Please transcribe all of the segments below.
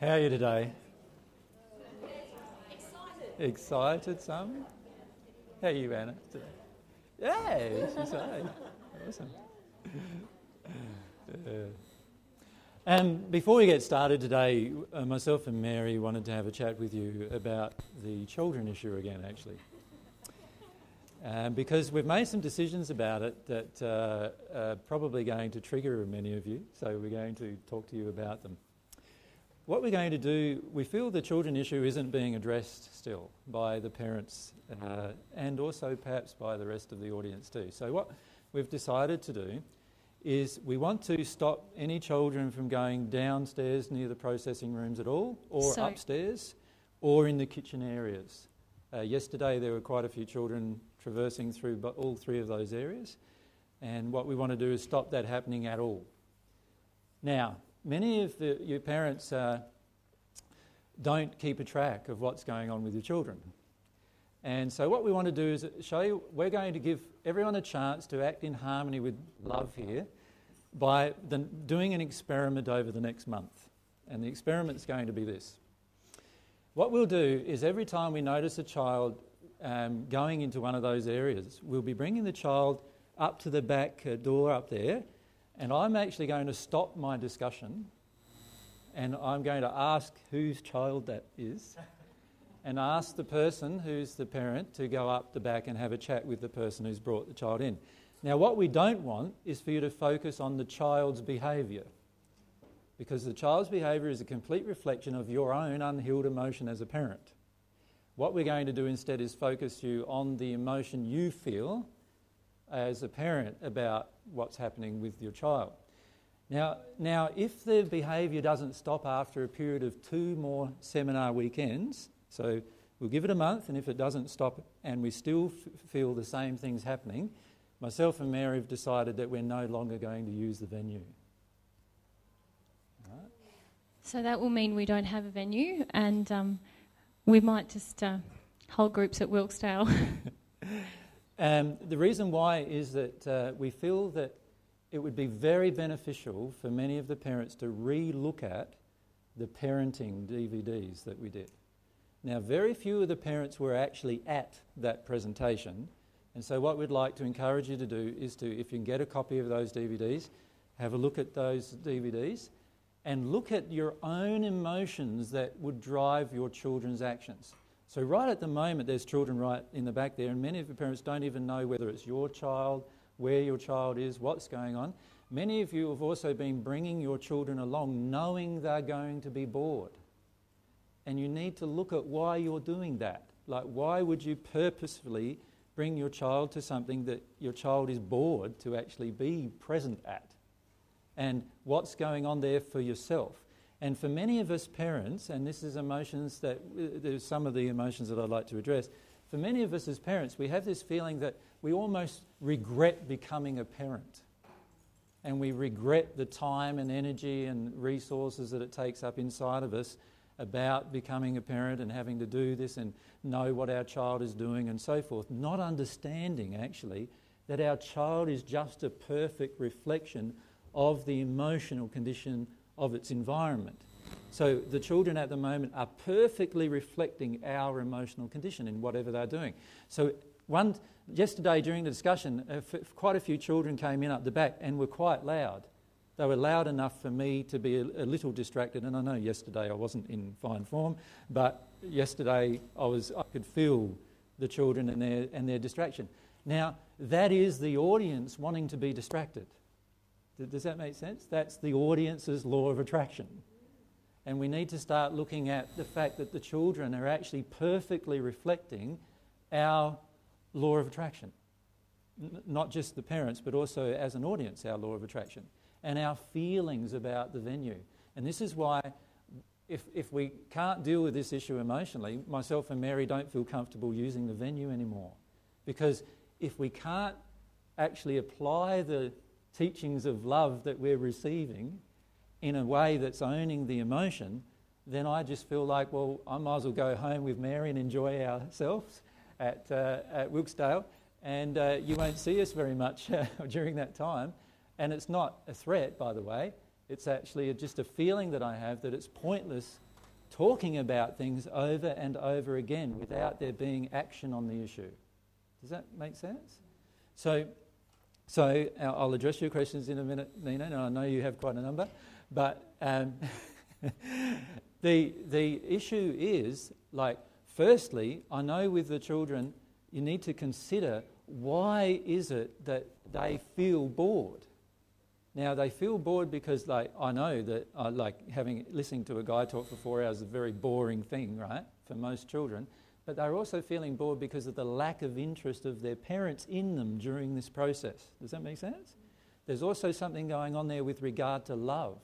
How are you today? Excited. Excited, some? How are you, Anna? Today? Yeah, she's Awesome. Uh, and before we get started today, uh, myself and Mary wanted to have a chat with you about the children issue again, actually. Um, because we've made some decisions about it that uh, are probably going to trigger many of you, so we're going to talk to you about them. What we're going to do, we feel the children issue isn't being addressed still by the parents uh, and also perhaps by the rest of the audience too. So, what we've decided to do is we want to stop any children from going downstairs near the processing rooms at all, or so upstairs, or in the kitchen areas. Uh, yesterday there were quite a few children traversing through all three of those areas, and what we want to do is stop that happening at all. Now, many of the, your parents uh, don't keep a track of what's going on with your children. And so, what we want to do is show you, we're going to give everyone a chance to act in harmony with love here by the, doing an experiment over the next month. And the experiment's going to be this. What we'll do is every time we notice a child um, going into one of those areas, we'll be bringing the child up to the back uh, door up there, and I'm actually going to stop my discussion and I'm going to ask whose child that is and ask the person who's the parent to go up the back and have a chat with the person who's brought the child in. Now, what we don't want is for you to focus on the child's behaviour because the child's behaviour is a complete reflection of your own unhealed emotion as a parent. What we're going to do instead is focus you on the emotion you feel as a parent about what's happening with your child. Now, now if the behaviour doesn't stop after a period of two more seminar weekends, so we'll give it a month, and if it doesn't stop and we still f- feel the same things happening, myself and Mary have decided that we're no longer going to use the venue. Right. So that will mean we don't have a venue, and um, we might just uh, hold groups at Wilkesdale. um, the reason why is that uh, we feel that it would be very beneficial for many of the parents to re look at the parenting DVDs that we did. Now, very few of the parents were actually at that presentation, and so what we'd like to encourage you to do is to, if you can get a copy of those DVDs, have a look at those DVDs and look at your own emotions that would drive your children's actions. So, right at the moment, there's children right in the back there, and many of the parents don't even know whether it's your child, where your child is, what's going on. Many of you have also been bringing your children along knowing they're going to be bored. And you need to look at why you're doing that. Like, why would you purposefully bring your child to something that your child is bored to actually be present at? And what's going on there for yourself? And for many of us parents, and this is emotions that, uh, there's some of the emotions that I'd like to address. For many of us as parents, we have this feeling that we almost regret becoming a parent. And we regret the time and energy and resources that it takes up inside of us about becoming a parent and having to do this and know what our child is doing and so forth, not understanding actually that our child is just a perfect reflection of the emotional condition of its environment. So the children at the moment are perfectly reflecting our emotional condition in whatever they're doing. So one yesterday during the discussion, quite a few children came in up the back and were quite loud. They were loud enough for me to be a, a, little distracted, and I know yesterday I wasn't in fine form, but yesterday I, was, I could feel the children and their, and their distraction. Now, that is the audience wanting to be distracted. Does that make sense? That's the audience's law of attraction. And we need to start looking at the fact that the children are actually perfectly reflecting our law of attraction. N- not just the parents, but also as an audience, our law of attraction and our feelings about the venue. And this is why, if, if we can't deal with this issue emotionally, myself and Mary don't feel comfortable using the venue anymore. Because if we can't actually apply the teachings of love that we're receiving in a way that's owning the emotion, then I just feel like, well, I might as well go home with Mary and enjoy ourselves at, uh, at Wilkesdale, and uh, you won't see us very much uh, during that time. And it's not a threat, by the way. It's actually just a feeling that I have that it's pointless talking about things over and over again without there being action on the issue. Does that make sense? So, so I'll address your questions in a minute, Nina, and I know you have quite a number. But um, the, the issue is like, firstly, I know with the children, you need to consider why is it that they feel bored? Now they feel bored because, like, I know that, uh, like, having listening to a guy talk for four hours is a very boring thing, right, for most children. But they're also feeling bored because of the lack of interest of their parents in them during this process. Does that make sense? There's also something going on there with regard to love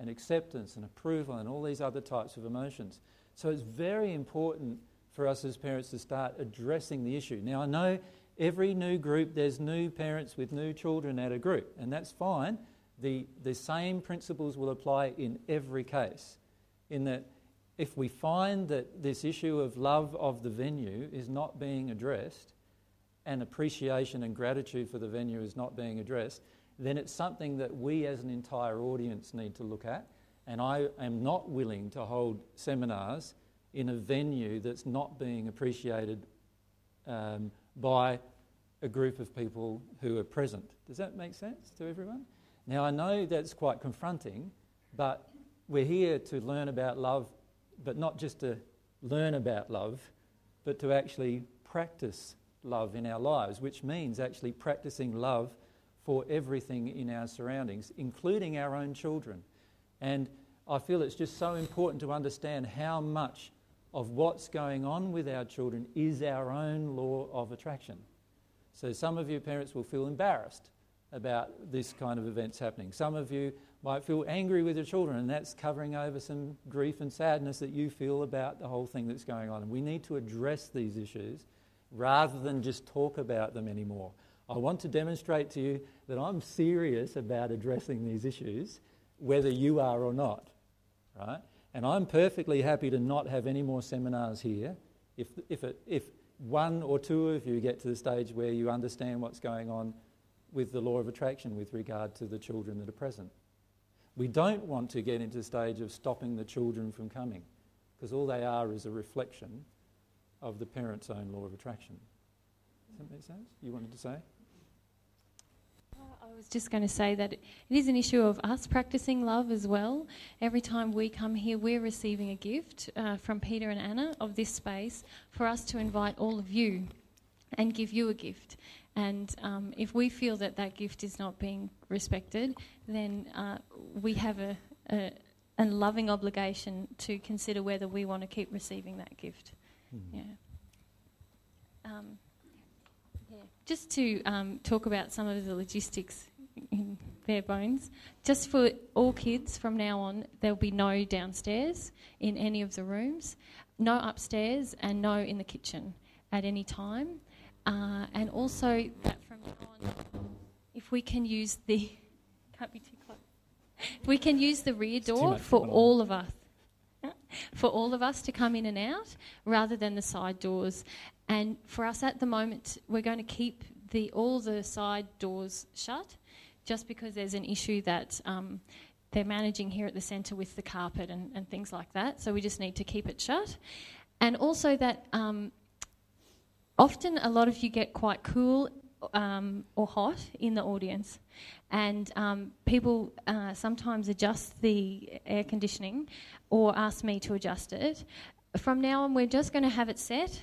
and acceptance and approval and all these other types of emotions. So it's very important for us as parents to start addressing the issue. Now, I know every new group, there's new parents with new children at a group, and that's fine. The, the same principles will apply in every case. In that, if we find that this issue of love of the venue is not being addressed, and appreciation and gratitude for the venue is not being addressed, then it's something that we as an entire audience need to look at. And I am not willing to hold seminars in a venue that's not being appreciated um, by a group of people who are present. Does that make sense to everyone? Now, I know that's quite confronting, but we're here to learn about love, but not just to learn about love, but to actually practice love in our lives, which means actually practicing love for everything in our surroundings, including our own children. And I feel it's just so important to understand how much of what's going on with our children is our own law of attraction. So some of you parents will feel embarrassed about this kind of events happening. Some of you might feel angry with your children, and that's covering over some grief and sadness that you feel about the whole thing that's going on. And we need to address these issues rather than just talk about them anymore. I want to demonstrate to you that I'm serious about addressing these issues, whether you are or not. Right? And I'm perfectly happy to not have any more seminars here if, if, it, if one or two of you get to the stage where you understand what's going on with the law of attraction with regard to the children that are present. We don't want to get into the stage of stopping the children from coming because all they are is a reflection of the parent's own law of attraction. Does that make sense? You wanted to say? I was just going to say that it is an issue of us practicing love as well. Every time we come here, we're receiving a gift uh, from Peter and Anna of this space for us to invite all of you and give you a gift. And um, if we feel that that gift is not being respected, then uh, we have a, a, a, loving obligation to consider whether we want to keep receiving that gift. Mm. Yeah. Um, just to um, talk about some of the logistics in bare bones, just for all kids from now on, there'll be no downstairs in any of the rooms, no upstairs, and no in the kitchen at any time. Uh, and also that from now on, if we can use the can't be too close. If we can use the rear door for all of us, for all of us to come in and out, rather than the side doors. And for us at the moment, we're going to keep the, all the side doors shut just because there's an issue that um, they're managing here at the centre with the carpet and, and, things like that. So we just need to keep it shut. And also that um, often a lot of you get quite cool um, or hot in the audience, and um, people uh, sometimes adjust the air conditioning or ask me to adjust it. From now on, we're just going to have it set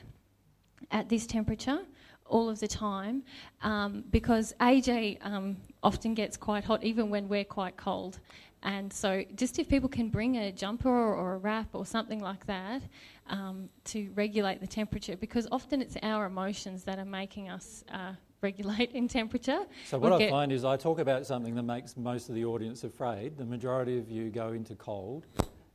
at this temperature all of the time um, because AJ um, often gets quite hot even when we're quite cold. And so, just if people can bring a jumper or, a wrap or something like that um, to regulate the temperature, because often it's our emotions that are making us uh, regulate in temperature. So, what we'll I find is I talk about something that makes most of the audience afraid. The majority of you go into cold,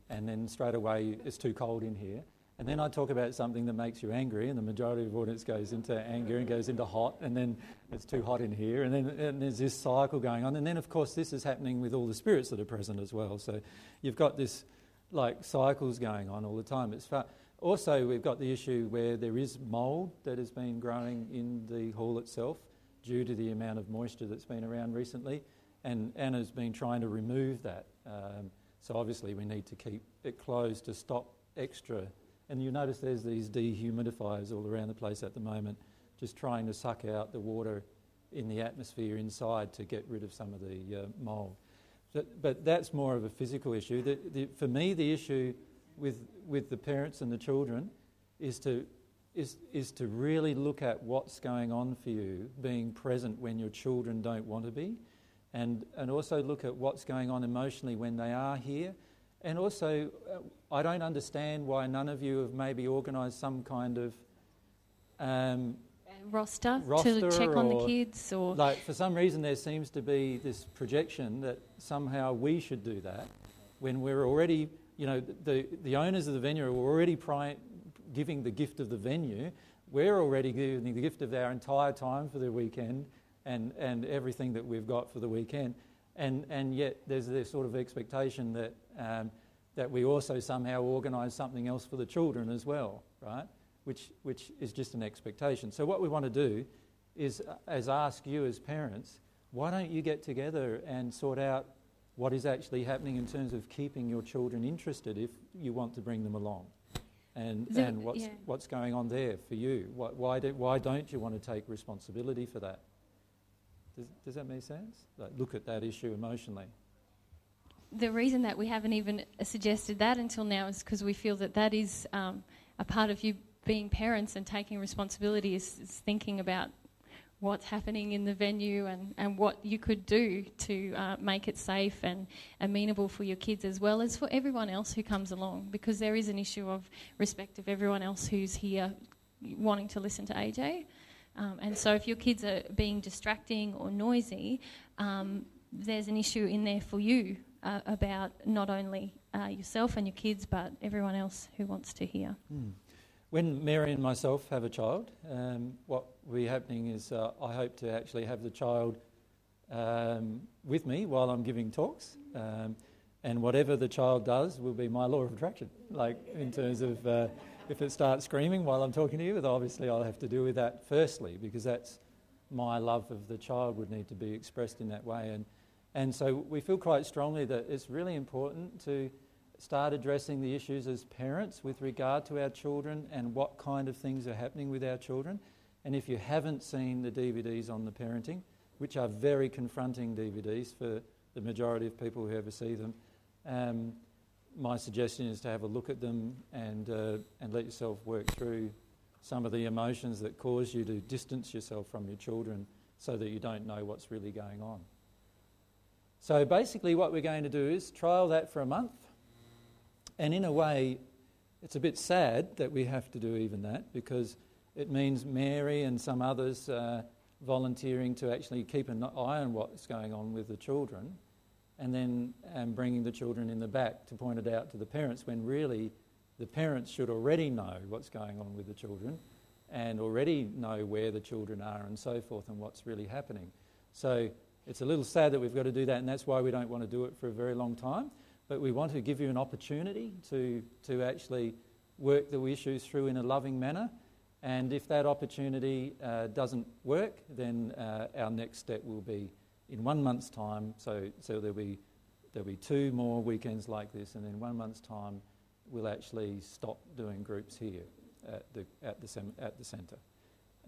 and then straight away it's too cold in here. And then I talk about something that makes you angry, and the majority of audience goes into anger and goes into hot, and then it's too hot in here, and then and there's this cycle going on. And then, of course, this is happening with all the spirits that are present as well. So you've got this like cycles going on all the time. It's fun. Also, we've got the issue where there is mould that has been growing in the hall itself due to the amount of moisture that's been around recently, and Anna's been trying to remove that. Um, so obviously, we need to keep it closed to stop extra. And you notice there's these dehumidifiers all around the place at the moment, just trying to suck out the water in the atmosphere inside to get rid of some of the uh, mould. But, but, that's more of a physical issue. The, the, for me, the issue with, with the parents and the children is to, is, is to really look at what's going on for you, being present when your children don't want to be, and, and also look at what's going on emotionally when they are here. And also, uh, I don't understand why none of you have maybe organised some kind of um, roster, roster, to check on the kids, or like for some reason there seems to be this projection that somehow we should do that when we're already, you know, the the owners of the venue are already pri- giving the gift of the venue. We're already giving the gift of our entire time for the weekend and, and everything that we've got for the weekend. And, and yet there's this sort of expectation that, um, that we also somehow organise something else for the children as well, right? Which, which is just an expectation. So, what we want to do is, as ask you as parents, why don't you get together and sort out what is actually happening in terms of keeping your children interested if you want to bring them along? and, and what's, yeah. what's going on there for you. Why, why, do, why don't you want to take responsibility for that? Does, does that make sense? Like, look at that issue emotionally. The reason that we haven't even suggested that until now is because we feel that that is um, a part of you being parents and taking responsibility is, is thinking about what's happening in the venue and, and what you could do to uh, make it safe and amenable for your kids as well as for everyone else who comes along because there is an issue of respect of everyone else who's here wanting to listen to AJ. Um, and so if your kids are being distracting or noisy, um, there's an issue in there for you uh, about not only uh, yourself and your kids but everyone else who wants to hear. Mm. When Mary and myself have a child, um, what will be happening is uh, I hope to actually have the child um, with me while I'm giving talks. Um, and whatever the child does will be my law of attraction. Like, in terms of uh, if it starts screaming while I'm talking to you, obviously I'll have to deal with that firstly, because that's my love of the child would need to be expressed in that way. And, and so we feel quite strongly that it's really important to start addressing the issues as parents with regard to our children and what kind of things are happening with our children. And if you haven't seen the DVDs on the parenting, which are very confronting DVDs for the majority of people who ever see them, um, my suggestion is to have a look at them and, uh, and let yourself work through some of the emotions that cause you to distance yourself from your children so that you don't know what's really going on. So basically, what we're going to do is trial that for a month and in a way, it's a bit sad that we have to do even that because it means Mary and some others uh, volunteering to actually keep an eye on what's going on with the children and then um, bringing the children in the back to point it out to the parents when really the parents should already know what's going on with the children and already know where the children are and so forth and what's really happening. So it's a little sad that we've got to do that, and that's why we don't want to do it for a very long time but we want to give you an opportunity to, to actually work the issues through in a loving manner. And if that opportunity uh, doesn't work, then uh, our next step will be in one month's time. So, so there'll, be, there'll be two more weekends like this, and in one month's time, we'll actually stop doing groups here at the, at the, sem- at the centre.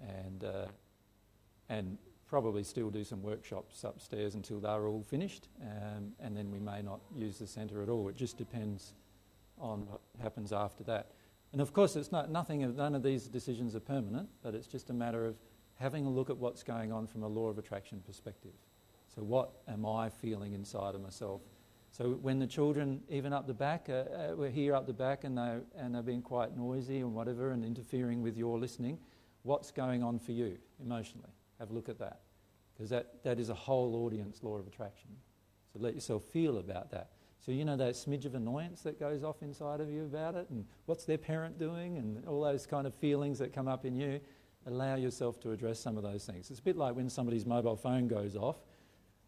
And, uh, and probably still do some workshops upstairs until they're all finished, um, and then we may not use the centre at all. It just depends on what happens after that. And of course, it's not nothing. None of these decisions are permanent, but it's just a matter of having a look at what's going on from a law of attraction perspective. So, what am I feeling inside of myself? So, when the children, even up the back, uh, uh, we're here up the back, and they and they're being quite noisy and whatever, and interfering with your listening, what's going on for you emotionally? Have a look at that. Because that, that is a whole audience law of attraction. So let yourself feel about that. So, you know, that smidge of annoyance that goes off inside of you about it, and what's their parent doing, and all those kind of feelings that come up in you, allow yourself to address some of those things. It's a bit like when somebody's mobile phone goes off.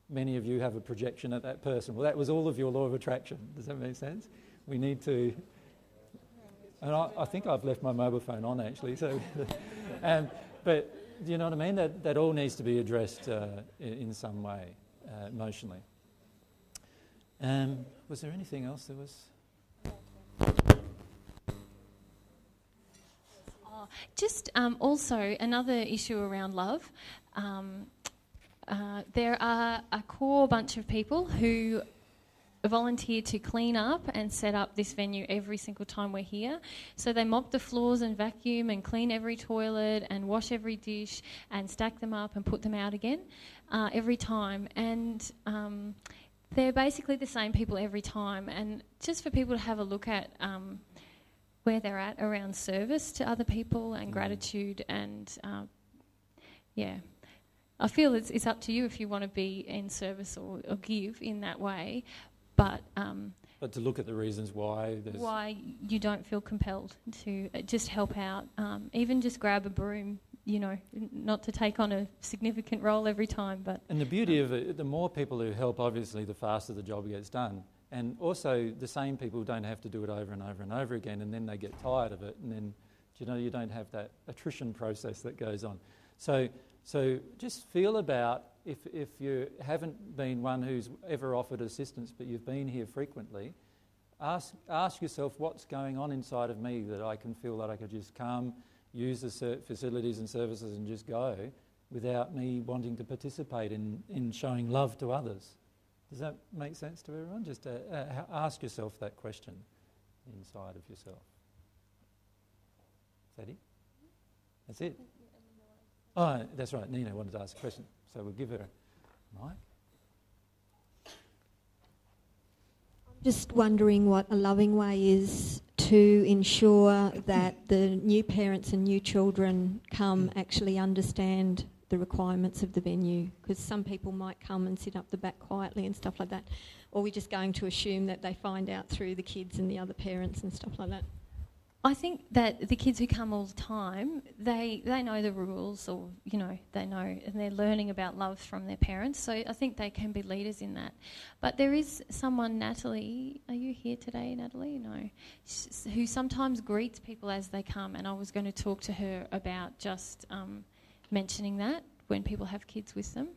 Many of you have a projection at that person. Well, that was all of your law of attraction. Does that make sense? We need to. And I, I think I've left my mobile phone on actually. So, um, but do you know what I mean? That, that all needs to be addressed uh, in, some way uh, emotionally. Um, was there anything else there was? Oh, just um, also another issue around love. Um, uh, there are a core bunch of people who volunteer to clean up and set up this venue every single time we're here. So they mop the floors and vacuum and clean every toilet and wash every dish and stack them up and put them out again uh, every time. And um, they're basically the same people every time. And just for people to have a look at um, where they're at around service to other people and mm. gratitude and uh, yeah. I feel it's, it's up to you if you want to be in service or, or give in that way, but um, but to look at the reasons why why you don't feel compelled to uh, just help out, um, even just grab a broom, you know, not to take on a significant role every time, but and the beauty um, of it, the more people who help, obviously, the faster the job gets done. And also, the same people don't have to do it over and over and over again, and then they get tired of it, and then you know you don't have that attrition process that goes on. So, so just feel about if, if you haven't been one who's ever offered assistance, but you've been here frequently, ask, ask yourself what's going on inside of me that I can feel that I could just come, use the facilities and services, and just go without me wanting to participate in, in showing love to others. Does that make sense to everyone? Just uh, uh, ask yourself that question inside of yourself. Is that it? That's it. Oh, that's right. Nina wanted to ask a question. So we'll give her a mic. I'm just wondering what a loving way is to ensure that the new parents and new children come actually understand the requirements of the venue because some people might come and sit up the back quietly and stuff like that or we're just going to assume that they find out through the kids and the other parents and stuff like that I think that the kids who come all the time, they they know the rules, or you know, they know, and they're learning about love from their parents. So I think they can be leaders in that. But there is someone, Natalie. Are you here today, Natalie? No, who sometimes greets people as they come, and I was going to talk to her about just um, mentioning that when people have kids with them.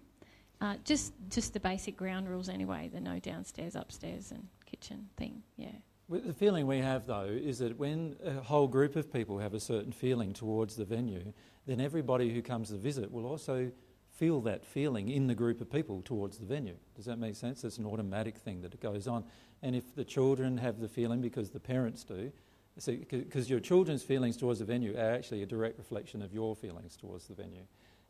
Uh, just just the basic ground rules anyway. The no downstairs, upstairs, and kitchen thing. Yeah. The feeling we have, though, is that when a whole group of people have a certain feeling towards the venue, then everybody who comes to visit will also feel that feeling in the group of people towards the venue. Does that make sense? It's an automatic thing that it goes on. And if the children have the feeling because the parents do, because your children's feelings towards the venue are actually a direct reflection of your feelings towards the venue.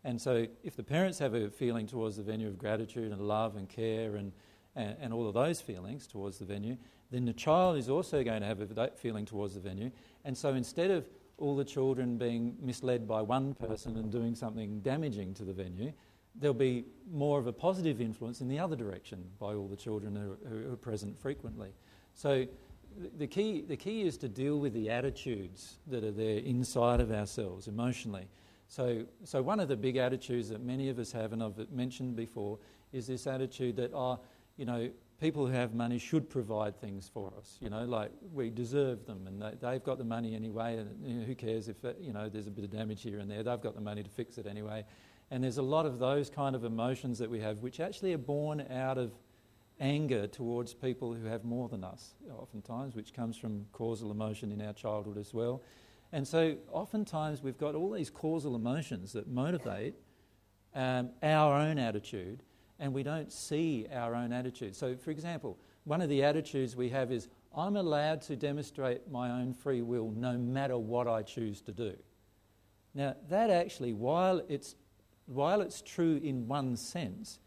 And so if the parents have a feeling towards the venue of gratitude and love and care and, and, and all of those feelings towards the venue, then the child is also going to have that feeling towards the venue. And so instead of all the children being misled by one person and doing something damaging to the venue, there'll be more of a positive influence in the other direction by all the children who are, present frequently. So the key, the key is to deal with the attitudes that are there inside of ourselves emotionally. So, so one of the big attitudes that many of us have, and I've mentioned before, is this attitude that, oh, you know, people who have money should provide things for us. You know, like we deserve them, and they, have got the money anyway. And you know, who cares if you know there's a bit of damage here and there? They've got the money to fix it anyway. And there's a lot of those kind of emotions that we have, which actually are born out of anger towards people who have more than us, oftentimes, which comes from causal emotion in our childhood as well. And so, oftentimes, we've got all these causal emotions that motivate um, our own attitude and we don't see our own attitude. So, for example, one of the attitudes we have is I'm allowed to demonstrate my own free will no matter what I choose to do. Now, that actually, while it's, while it's true in one sense,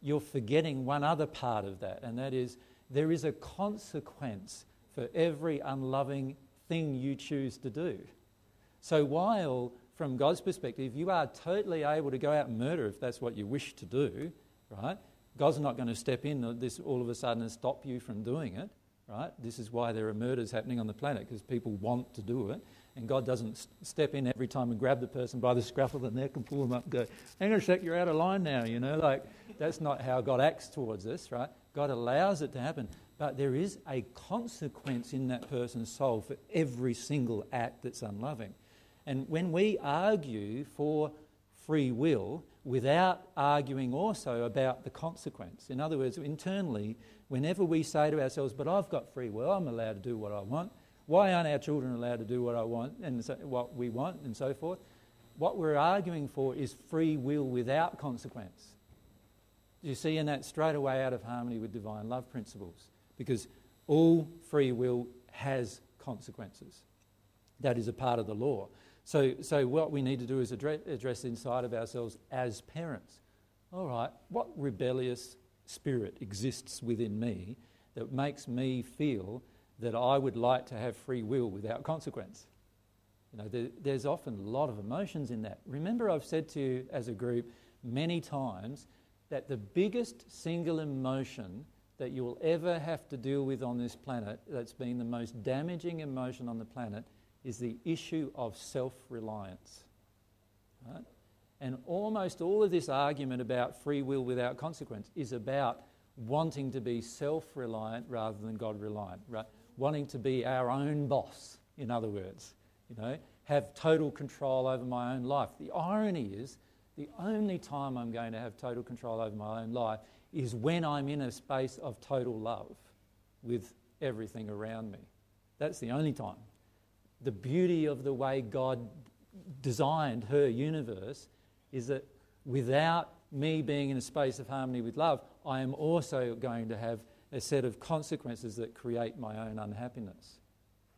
you're forgetting one other part of that, and that is there is a consequence for every unloving thing you choose to do. So, while from God's perspective, you are totally able to go out and murder if that's what you wish to do, right? God's not going to step in uh, this all of a sudden and stop you from doing it, right? This is why there are murders happening on the planet because people want to do it. And God doesn't step in every time and grab the person by the scruff of the neck and pull them up and go, hang on a sec, you're out of line now, you know? Like, that's not how God acts towards us, right? God allows it to happen. But there is a consequence in that person's soul for every single act that's unloving. And when we argue for free will, without arguing also about the consequence. In other words, internally, whenever we say to ourselves, But I've got free will, I'm allowed to do what I want, why aren't our children allowed to do what I want and so, what we want and so forth? What we're arguing for is free will without consequence. You see, in that straight away out of harmony with divine love principles, because all free will has consequences. That is a part of the law. So, so what we need to do is address, address inside of ourselves as parents. All right, what rebellious spirit exists within me that makes me feel that I would like to have free will without consequence? You know, there, there's often a lot of emotions in that. Remember, I've said to you as a group many times that the biggest single emotion that you will ever have to deal with on this planet, that's been the most damaging emotion on the planet, is the issue of self reliance. Right? And almost all of this argument about free will without consequence is about wanting to be self reliant rather than God reliant, right? wanting to be our own boss, in other words, you know, have total control over my own life. The irony is, the only time I'm going to have total control over my own life is when I'm in a space of total love with everything around me. That's the only time. The beauty of the way God designed her universe is that without me being in a space of harmony with love, I am also going to have a set of consequences that create my own unhappiness.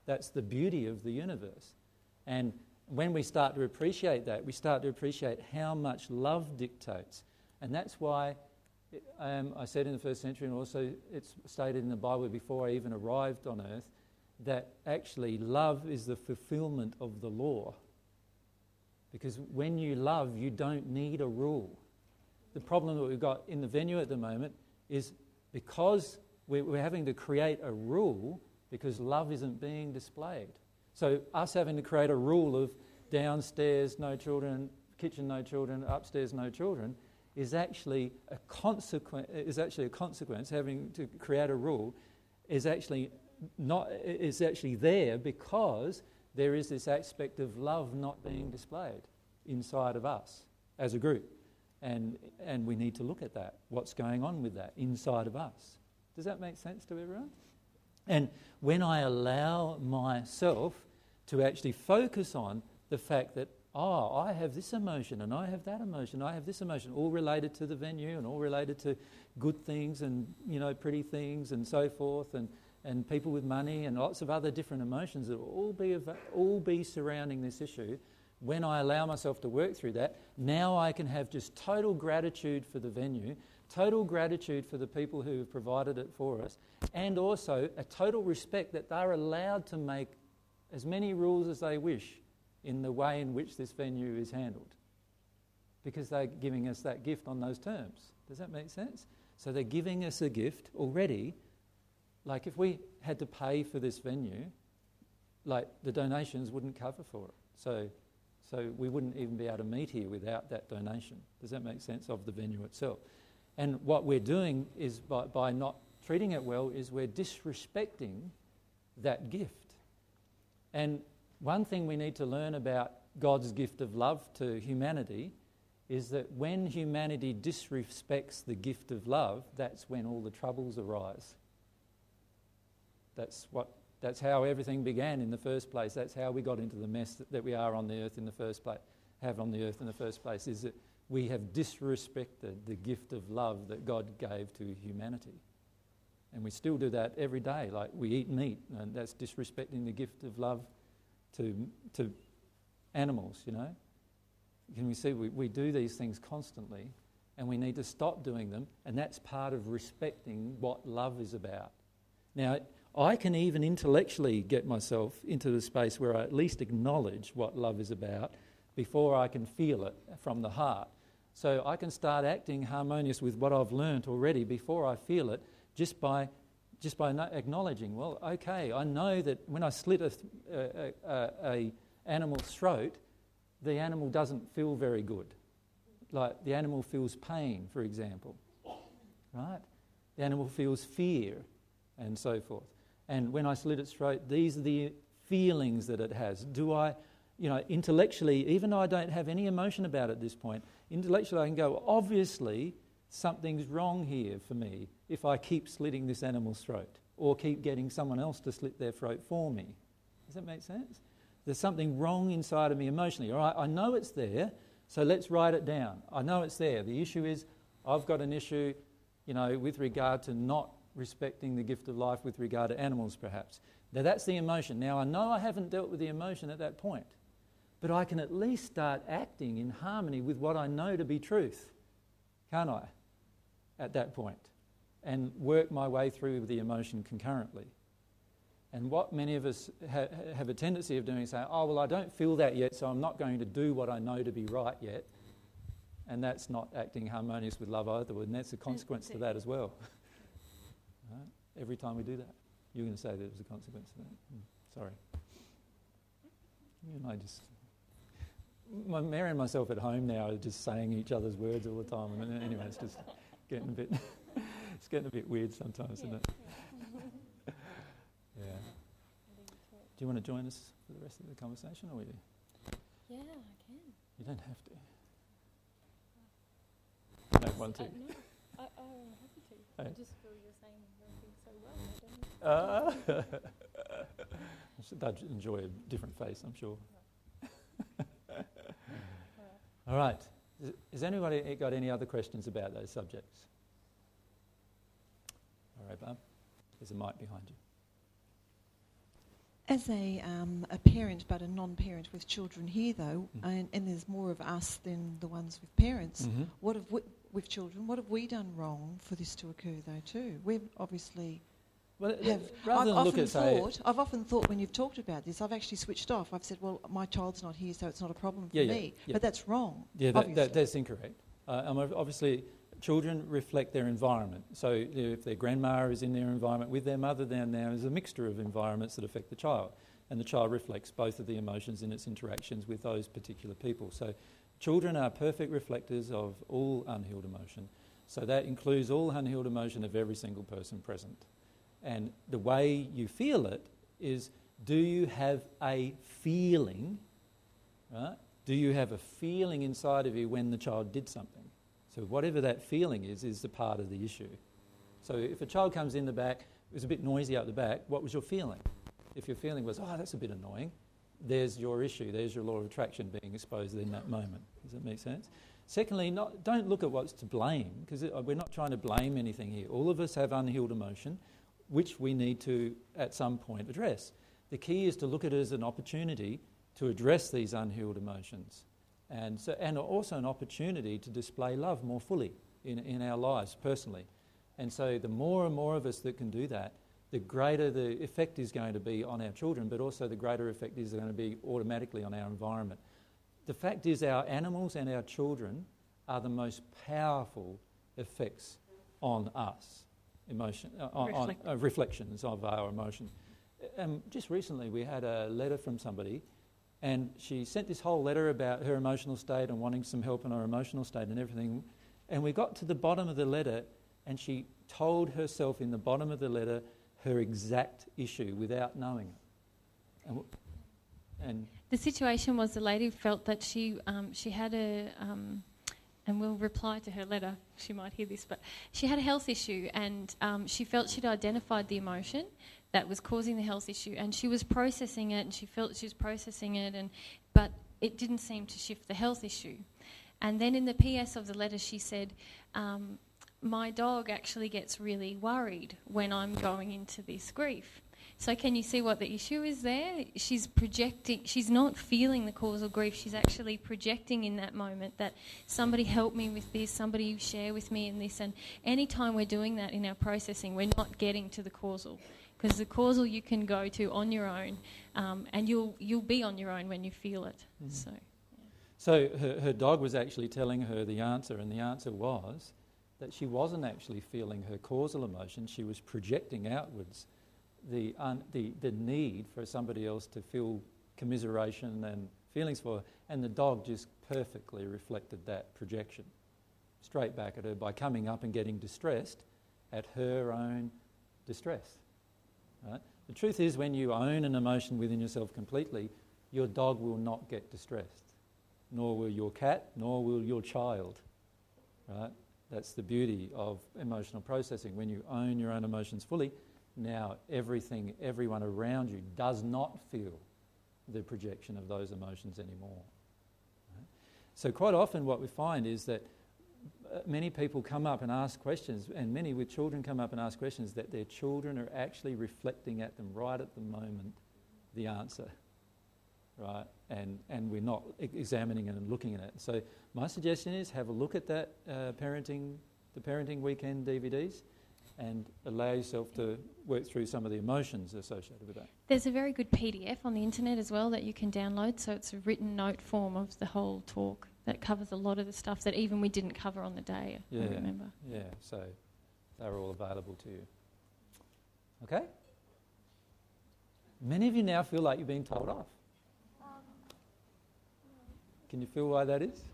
That's the beauty of the universe. And when we start to appreciate that, we start to appreciate how much love dictates. And that's why um, I said in the first century, and also it's stated in the Bible before I even arrived on earth, that actually love is the fulfillment of the law. Because when you love, you don't need a rule. The problem that we've got in the venue at the moment is because we're having to create a rule because love isn't being displayed. So, us having to create a rule of downstairs no children, kitchen no children, upstairs no children is actually a consequence. Is actually a consequence. Having to create a rule is actually not is actually there because there is this aspect of love not being displayed inside of us as a group, and and we need to look at that. What's going on with that inside of us? Does that make sense to everyone? And when I allow myself to actually focus on the fact that oh, I have this emotion and I have that emotion, I have this emotion, all related to the venue and all related to good things and you know pretty things and so forth, and, and people with money and lots of other different emotions that will all be all be surrounding this issue. When I allow myself to work through that, now I can have just total gratitude for the venue, total gratitude for the people who have provided it for us, and also a total respect that they're allowed to make as many rules as they wish in the way in which this venue is handled because they're giving us that gift on those terms. Does that make sense? So they're giving us a gift already. Like if we had to pay for this venue, like the donations wouldn't cover for it. So, so we wouldn't even be able to meet here without that donation. Does that make sense of the venue itself? And what we're doing is by, by not treating it well is we're disrespecting that gift. And one thing we need to learn about God's gift of love to humanity is that when humanity disrespects the gift of love, that's when all the troubles arise. That's, what, that's how everything began in the first place. That's how we got into the mess that, that we are on the earth in the first place, have on the earth in the first place, is that we have disrespected the gift of love that God gave to humanity. And we still do that every day. Like we eat meat, and that's disrespecting the gift of love to, to animals, you know. Can we see we, we do these things constantly and we need to stop doing them, and that's part of respecting what love is about. Now, I can even intellectually get myself into the space where I at least acknowledge what love is about before I can feel it from the heart. So I can start acting harmonious with what I've learnt already before I feel it just by just by acknowledging, well, okay, I know that when I slit a, a, a, a, animal's throat, the animal doesn't feel very good. Like the animal feels pain, for example, right? The animal feels fear and so forth. And when I slit its throat, these are the feelings that it has. Do I, you know, intellectually, even though I don't have any emotion about it at this point, intellectually I can go, obviously, something's wrong here for me if I keep slitting this animal's throat or keep getting someone else to slit their throat for me. Does that make sense? There's something wrong inside of me emotionally. All right, I know it's there, so let's write it down. I know it's there. The issue is I've got an issue, you know, with regard to not respecting the gift of life with regard to animals, perhaps. Now, that's the emotion. Now, I know I haven't dealt with the emotion at that point, but I can at least start acting in harmony with what I know to be truth, can't I, at that point, and work my way through the emotion concurrently. And what many of us ha- have a tendency of doing is saying, oh, well, I don't feel that yet, so I'm not going to do what I know to be right yet. And that's not acting harmonious with love either, and that's a consequence to that as well. Right? Every time we do that. You're going to say there was a consequence of that. Mm, sorry. You and I just. My, Mary and myself at home now are just saying each other's words all the time. And anyway, it's just getting a bit. it's getting a bit weird sometimes, isn't it? yeah. Do you want to join us for the rest of the conversation, or you? Yeah, I can. You don't have to. No, one, two. Uh, no, I, I'm happy to. I just feel you're saying everything so well. I don't Uh, they'd enjoy a different face, I'm sure. All right. Is- Has anybody got any other questions about those subjects? All right, Barb. There's a mic behind you. As a, um, a parent, but a non-parent with children here, though, Mm. and, and there's more of us than the ones with parents. Mm-hmm. What have we, with children? What have we done wrong for this to occur, though? Too we've obviously Well, have. rather I've than often look at say, thought. I've often thought when you've talked about this, I've actually switched off. I've said, "Well, my child's not here, so it's not a problem for Yeah, yeah, me." yeah. But that's wrong. Yeah, that, that, that's incorrect. Uh, ob- obviously, children reflect their environment. So if their grandma is in their environment with their mother, then there is a mixture of environments that affect the child. And the child reflects both of the emotions in its interactions with those particular people. So children are perfect reflectors of all unhealed emotion. So that includes all unhealed emotion of every single person present. And the way you feel it is do you have a feeling, right? Do you have a feeling inside of you when the child did something? So, whatever that feeling is, is the part of the issue. So, if a child comes in the back, it was a bit noisy out the back, what was your feeling? If your feeling was, oh, that's a bit annoying, there's your issue, there's your law of attraction being exposed in that moment. Does that make sense? Secondly, not, don't look at what's to blame, because we're not trying to blame anything here. All of us have unhealed emotion, which we need to, at some point, address. The key is to look at it as an opportunity to address these unhealed emotions and, so, and also an opportunity to display love more fully in, in our lives personally. And so, the more and more of us that can do that, the greater the effect is going to be on our children, but also the greater effect is going to be automatically on our environment. The fact is, our animals and our children are the most powerful effects on us, emotion, uh, on, on, uh, reflections of our emotion. Um, just recently, we had a letter from somebody, and she sent this whole letter about her emotional state and wanting some help in her emotional state and everything. And we got to the bottom of the letter, and she told herself in the bottom of the letter her exact issue without knowing it. And, and The situation was the lady felt that she um, she had a um, and we'll reply to her letter. She might hear this, but she had a health issue, and um, she felt she'd identified the emotion that was causing the health issue, and she was processing it, and she felt she was processing it, and but it didn't seem to shift the health issue. And then in the PS of the letter, she said. Um, my dog actually gets really worried when I'm going into this grief. So can you see what the issue is there? She's projecting, she's not feeling the causal grief, she's actually projecting in that moment that somebody help me with this, somebody share with me in this. And anytime we're doing that in our processing, we're not getting to the causal. Because the causal you can go to on your own, um, and you'll, you'll be on your own when you feel it. Mhm. So, So her, her dog was actually telling her the answer, and the answer was that she wasn't actually feeling her causal emotion, she was projecting outwards the, un, the, the need for somebody else to feel commiseration and feelings for her, and the dog just perfectly reflected that projection straight back at her by coming up and getting distressed at her own distress. Right? The truth is, when you own an emotion within yourself completely, your dog will not get distressed nor will your cat, nor will your child. Right? That's the beauty of emotional processing. When you own your own emotions fully, now everything, everyone around you does not feel the projection of those emotions anymore. So, quite often, what we find is that uh, many people come up and ask questions, and many with children come up and ask questions that their children are actually reflecting at them right at the moment the answer, right? And, and we're not examining it and looking at it. So, my suggestion is have a look at that uh, parenting, the parenting weekend DVDs and allow yourself to work through some of the emotions associated with that. There's a very good PDF on the internet as well that you can download, so it's a written note form of the whole talk that covers a lot of the stuff that even we didn't cover on the day. Yeah, I remember. Yeah, so they're all available to you. Okay? Many of you now feel like you're being told off. Can you feel why that is?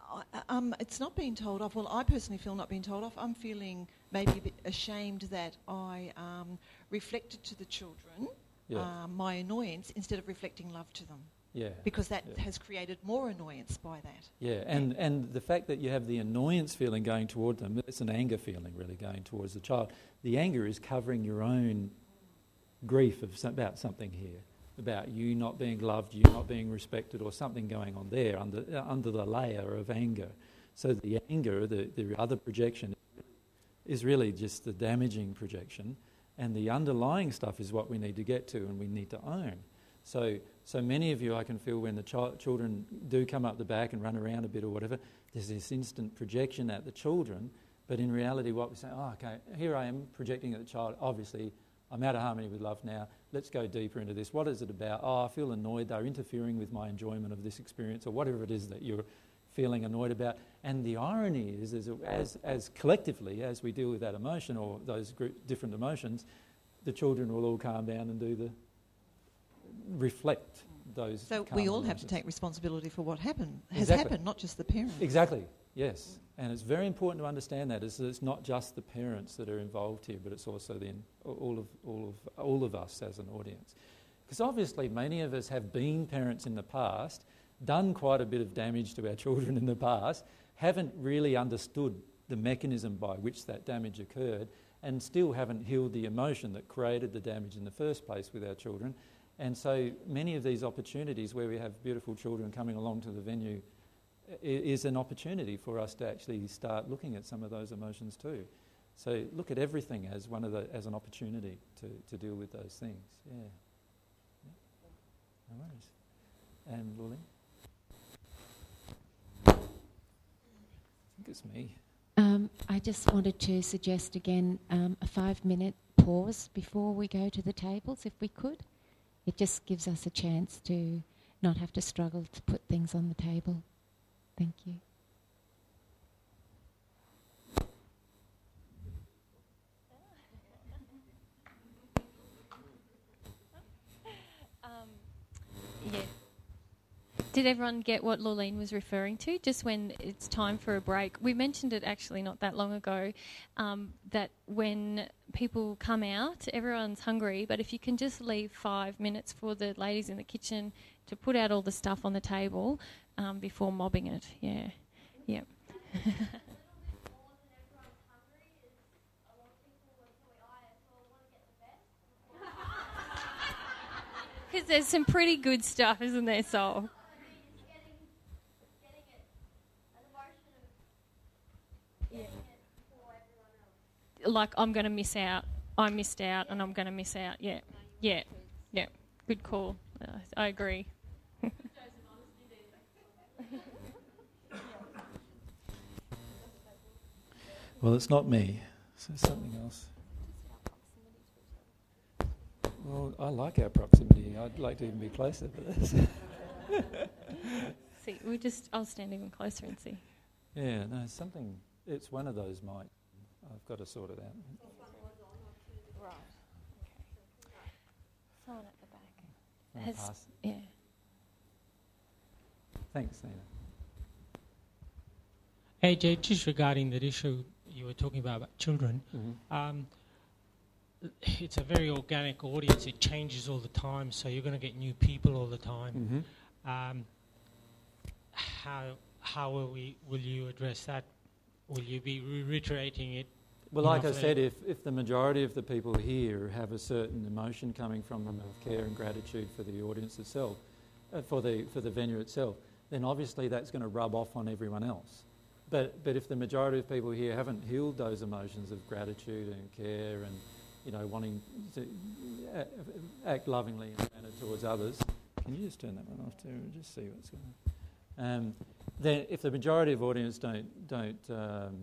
I- um, it's not being told off. Well, I personally feel not being told off. I'm feeling maybe a bit ashamed that I um, reflected to the children Yeah. um, my annoyance instead of reflecting love to them, Yeah. because that Yeah. has created more annoyance by that. Yeah, and, and the fact that you have the annoyance feeling going toward them, it's an anger feeling really going towards the child. The anger is covering your own grief of about something here, about you not being loved, you not being respected, or something going on there under, uh, under the layer of anger. So the anger, the, the other projection, is really just the damaging projection, and the underlying stuff is what we need to get to and we need to own. So, so many of you, I can feel when the chi- children do come up the back and run around a bit or whatever, there's this instant projection at the children. But in reality, what we say, oh, okay, here I am projecting at the child. Obviously, I'm out of harmony with love now. Let's go deeper into this. What is it about? Oh, I feel annoyed. They're interfering with my enjoyment of this experience, or whatever it is that you're feeling annoyed about. And the irony is, is as, as collectively, as we deal with that emotion or those group, different emotions, the children will all calm down and do the reflect those. So we all have to take responsibility for what happened has Exactly. happened, not just the parents. Exactly. Yes, and it's very important to understand that is that it's not just the parents that are involved here, but it's also then all of all of all of us as an audience. Because obviously, many of us have been parents in the past, done quite a bit of damage to our children in the past, haven't really understood the mechanism by which that damage occurred, and still haven't healed the emotion that created the damage in the first place with our children. And so many of these opportunities where we have beautiful children coming along to the venue is an opportunity for us to actually start looking at some of those emotions too. So look at everything as one of the as an opportunity to, to deal with those things. Yeah. yeah. No worries. And Lily? I think it's me. Um, I just wanted to suggest again um, a five minute pause before we go to the tables, if we could. It just gives us a chance to not have to struggle to put things on the table. Thank you. Um, yeah. Did everyone get what Laurleen was referring to? Just when it's time for a break. We mentioned it actually not that long ago um, that when people come out, everyone's hungry, but if you can just leave five minutes for the ladies in the kitchen to put out all the stuff on the table um, before mobbing it. Yeah. Yeah. Because there's some pretty good stuff, isn't there, Sol? Like, I'm going to miss out. I missed out, and I'm going to miss out. Yeah. Yeah. Yeah. Good call. Uh, I agree. Well, it's not me. So it's something else. Well, I like our proximity. I'd like to even be closer to this. See, we just. I'll stand even closer and see. yeah, no, it's something. It's one of those mics. I've got to sort it out. Right. Someone at the back. Has- pass. Yeah. Thanks, Nina. Hey, Jay, just regarding that issue you were talking about, about children, um, it's a very organic audience. It changes all the time, so you're going to get new people all the time. Mm-hmm. Um, how how will we will you address that? Will you be reiterating it Well, like I I said, if, if the majority of the people here have a certain emotion coming from them of care and gratitude for the audience itself, uh, for, the, for the venue itself, then obviously that's going to rub off on everyone else. But, but if the majority of people here haven't healed those emotions of gratitude and care and you know wanting to act lovingly in a manner towards others, can you just turn that one off too and just see what's going on? Um, then if the majority of audience don't don't um,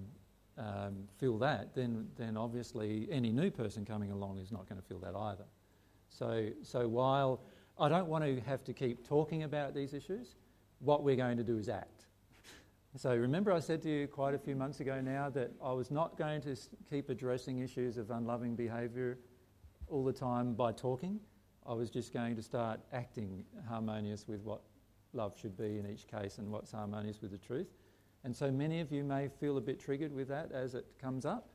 um, feel that, then then obviously any new person coming along is not going to feel that either. So so while I don't want to have to keep talking about these issues, what we're going to do is act. So remember, I said to you quite a few months ago now that I was not going to keep addressing issues of unloving behaviour all the time by talking. I was just going to start acting harmonious with what love should be in each case and what's harmonious with the truth. And so many of you may feel a bit triggered with that as it comes up,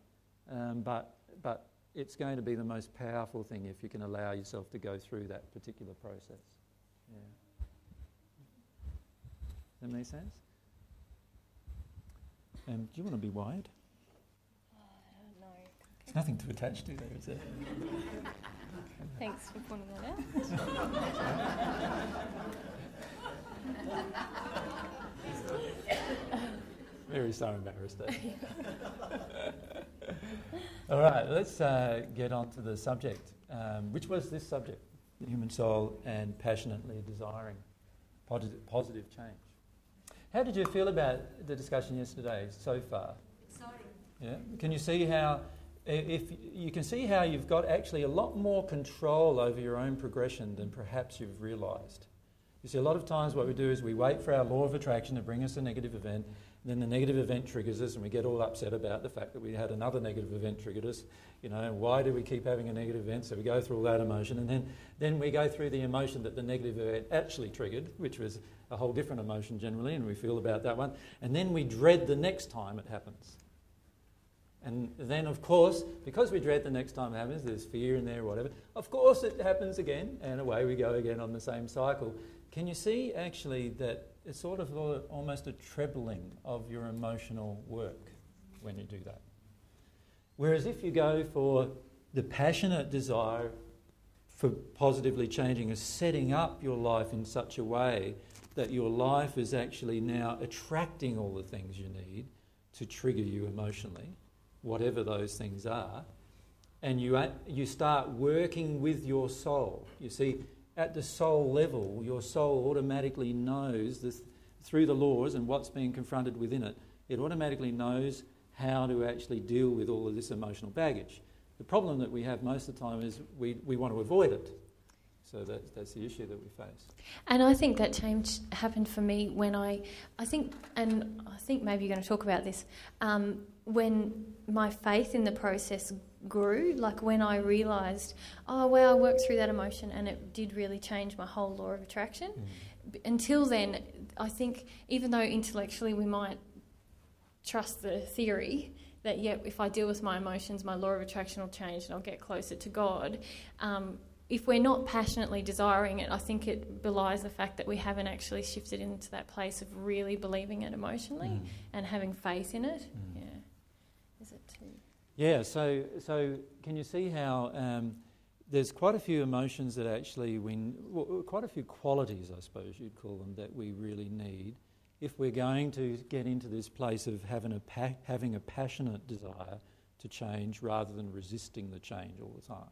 um, but, but it's going to be the most powerful thing if you can allow yourself to go through that particular process. Yeah. Does that make sense? Um, do you want to be wired? No. There's nothing to attach to there, is there? Thanks for pointing that out. Very so embarrassed. All right, let's uh, get on to the subject. Um, which was this subject? The human soul and passionately desiring positive, positive change. How did you feel about the discussion yesterday so far? Exciting. Yeah. Can you see how, if you can see how you've got actually a lot more control over your own progression than perhaps you've realised. You see, a lot of times what we do is we wait for our law of attraction to bring us a negative event, then the negative event triggers us, and we get all upset about the fact that we had another negative event triggered us. You know, why do we keep having a negative event? So we go through all that emotion, and then, then we go through the emotion that the negative event actually triggered, which was a whole different emotion generally, and we feel about that one. And then we dread the next time it happens. And then, of course, because we dread the next time it happens, there's fear in there whatever, of course it happens again, and away we go again on the same cycle. Can you see actually that it's sort of almost a trebling of your emotional work when you do that? Whereas if you go for the passionate desire for positively changing is setting up your life in such a way that your life is actually now attracting all the things you need to trigger you emotionally, whatever those things are, and you, you start working with your soul. You see, at the soul level, your soul automatically knows this, through the laws and what's being confronted within it, it automatically knows how to actually deal with all of this emotional baggage. The problem that we have most of the time is we, we want to avoid it. So that's, that's the issue that we face. And I think that change happened for me when I, I think, and I think maybe you're going to talk about this, um, when my faith in the process grew, like when I realised, oh, well, I worked through that emotion and it did really change my whole law of attraction. B- Until then, I think even though intellectually we might trust the theory that, yeah, if I deal with my emotions, my law of attraction will change and I'll get closer to God. Um, if we're not passionately desiring it, I think it belies the fact that we haven't actually shifted into that place of really believing it emotionally Mm. and having faith in it. Mm. Yeah. Is it too? Yeah, so, so can you see how um, there's quite a few emotions that actually we, well, quite a few qualities, I suppose you'd call them, that we really need if we're going to get into this place of having a, pa- having a passionate desire to change rather than resisting the change all the time.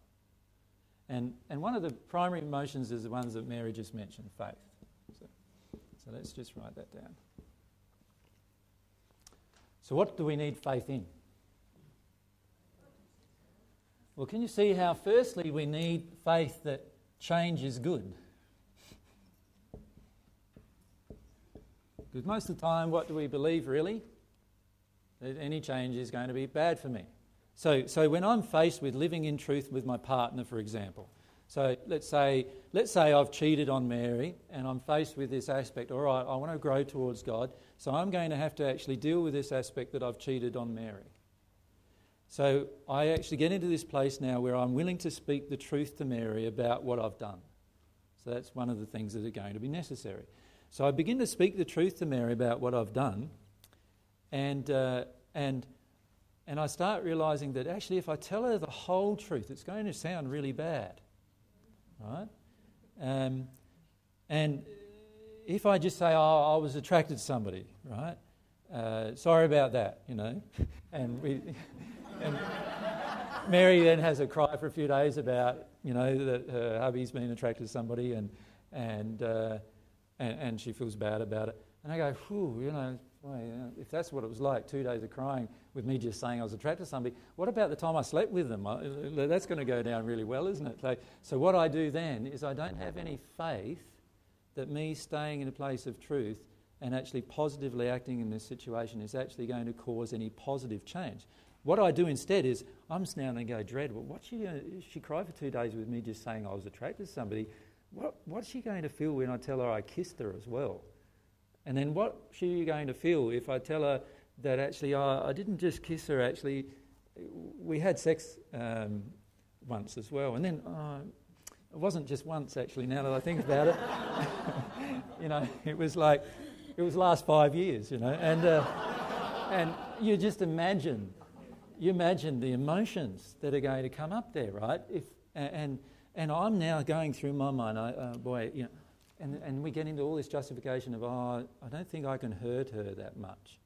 And, and one of the primary emotions is the ones that Mary just mentioned, faith. So, so let's just write that down. So, what do we need faith in? Well, can you see how, firstly, we need faith that change is good? Because most of the time, what do we believe really? That any change is going to be bad for me. So, so when I'm faced with living in truth with my partner, for example, so let's say, let's say I've cheated on Mary and I'm faced with this aspect, all right, I want to grow towards God, so I'm going to have to actually deal with this aspect that I've cheated on Mary. So I actually get into this place now where I'm willing to speak the truth to Mary about what I've done. So that's one of the things that are going to be necessary. So I begin to speak the truth to Mary about what I've done, and, uh, and and I start realizing that actually, if I tell her the whole truth, it's going to sound really bad, right? Um, and if I just say, "Oh, I was attracted to somebody," right? Uh, sorry about that, you know, and we, and Mary then has a cry for a few days about, you know, that her hubby's been attracted to somebody, and and uh, and, and she feels bad about it. And I go, whew, you know, boy, if that's what it was like, two days of crying with me just saying I was attracted to somebody, what about the time I slept with them? Uh, that's going to go down really well, isn't it? So, so what I do then is I don't have any faith that me staying in a place of truth and actually positively acting in this situation is actually going to cause any positive change. What I do instead is I'm now going to go dread. Well, what's she going she cried for two days with me just saying I was attracted to somebody. What, what's she going to feel when I tell her I kissed her as well? And then what's she going to feel if I tell her that actually I didn't just kiss her, actually, we had sex um, once as well. And then oh, it wasn't just once, actually, now that I think about it. you know, it was like, it was last five years, you know. And, uh, and you just imagine, you imagine the emotions that are going to come up there, right? If, and, and I'm now going through my mind, I, uh, boy, you know, and, and we get into all this justification of, oh, I don't think I can hurt her that much.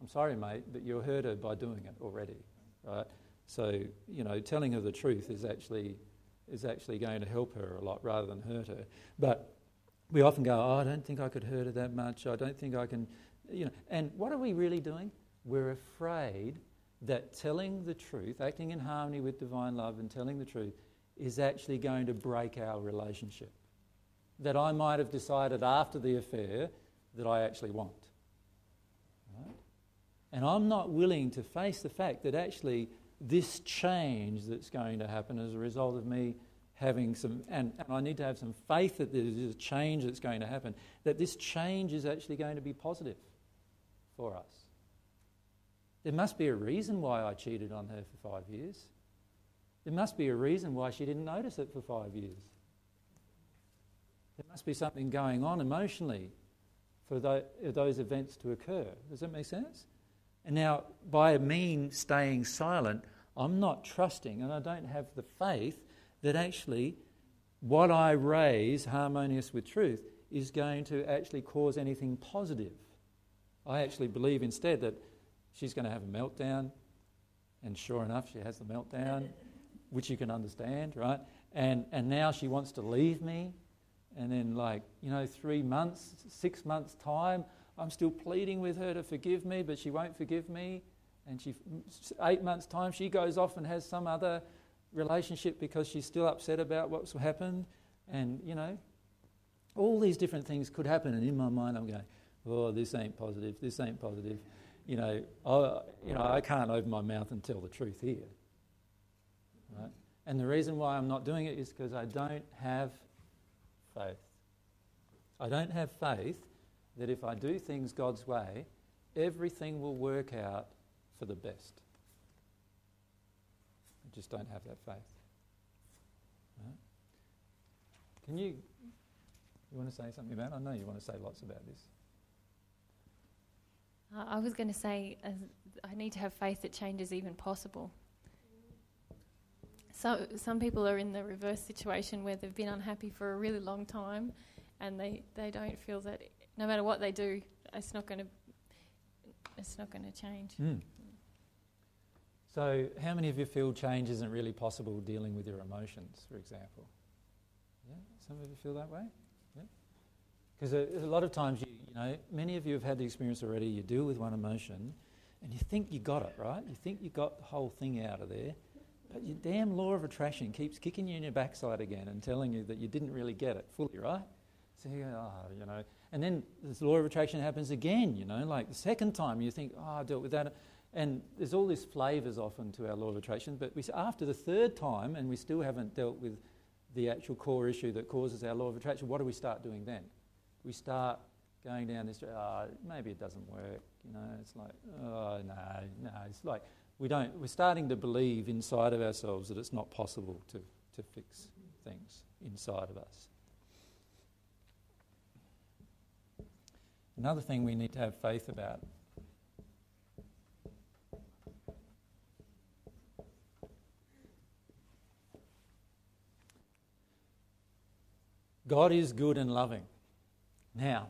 I'm sorry, mate, but you'll hurt her by doing it already, right? So, you know, telling her the truth is actually, is actually going to help her a lot rather than hurt her. But we often go, oh, I don't think I could hurt her that much. I don't think I can, you know. And what are we really doing? We're afraid that telling the truth, acting in harmony with divine love and telling the truth, is actually going to break our relationship that I might have decided after the affair that I actually want. Right? And I'm not willing to face the fact that actually this change that's going to happen as a result of me having some, and, and, I need to have some faith that there's a change that's going to happen, that this change is actually going to be positive for us. There must be a reason why I cheated on her for five years. There must be a reason why she didn't notice it for five years. There must be something going on emotionally for those events to occur. Does that make sense? And now, by me staying silent, I'm not trusting and I don't have the faith that actually what I raise, harmonious with truth, is going to actually cause anything positive. I actually believe instead that she's going to have a meltdown, and sure enough, she has the meltdown, which you can understand, right? And, and now she wants to leave me, and then, like, you know, three months, six months' time, I'm still pleading with her to forgive me, but she won't forgive me. And she, eight months' time, she goes off and has some other relationship because she's still upset about what's happened. And, you know, all these different things could happen. And in my mind, I'm going, oh, this ain't positive, this ain't positive. You know, I, you know, I can't open my mouth and tell the truth here. Right? And the reason why I'm not doing it is because I don't have faith. I don't have faith that if I do things God's way, everything will work out for the best. I just don't have that faith. Right? Can you, you want to say something about it? I know you want to say lots about this. I was going to say, uh, I need to have faith that change is even possible. So some people are in the reverse situation where they've been unhappy for a really long time, and they, they don't feel that no matter what they do, it's not going to it's not going to change. Mm. So, how many of you feel change isn't really possible dealing with your emotions, for example? Yeah, some of you feel that way. Yeah, because a, a, lot of times, you, you know, many of you have had the experience already. You deal with one emotion, and you think you got it right. You think you got the whole thing out of there, your damn law of attraction keeps kicking you in your backside again and telling you that you didn't really get it fully, right? So you go, oh, you know. And then this law of attraction happens again, you know, like the second time you think, oh, I dealt with that. And there's all these flavours often to our law of attraction, but we, after the third time and we still haven't dealt with the actual core issue that causes our law of attraction, what do we start doing then? We start going down this, oh, maybe it doesn't work, you know, it's like, oh, no, no, it's like, we don't, we're starting to believe inside of ourselves that it's not possible to, to fix things inside of us. Another thing we need to have faith about God is good and loving. Now,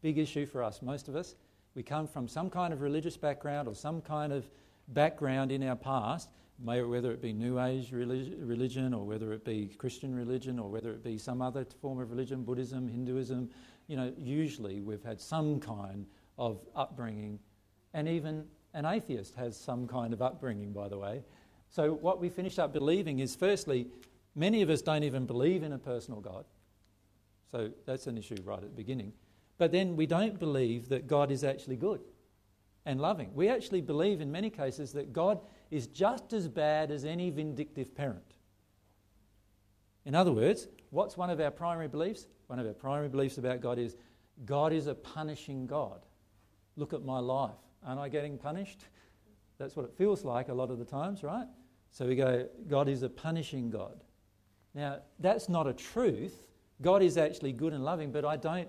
big issue for us, most of us. We come from some kind of religious background or some kind of background in our past, whether it be New Age religion or whether it be Christian religion or whether it be some other form of religion, Buddhism, Hinduism. You know, usually we've had some kind of upbringing, and even an atheist has some kind of upbringing, by the way. So, what we finish up believing is firstly, many of us don't even believe in a personal God. So, that's an issue right at the beginning. But then we don't believe that God is actually good and loving. We actually believe in many cases that God is just as bad as any vindictive parent. In other words, what's one of our primary beliefs? One of our primary beliefs about God is God is a punishing God. Look at my life. Aren't I getting punished? That's what it feels like a lot of the times, right? So we go, God is a punishing God. Now, that's not a truth. God is actually good and loving, but I don't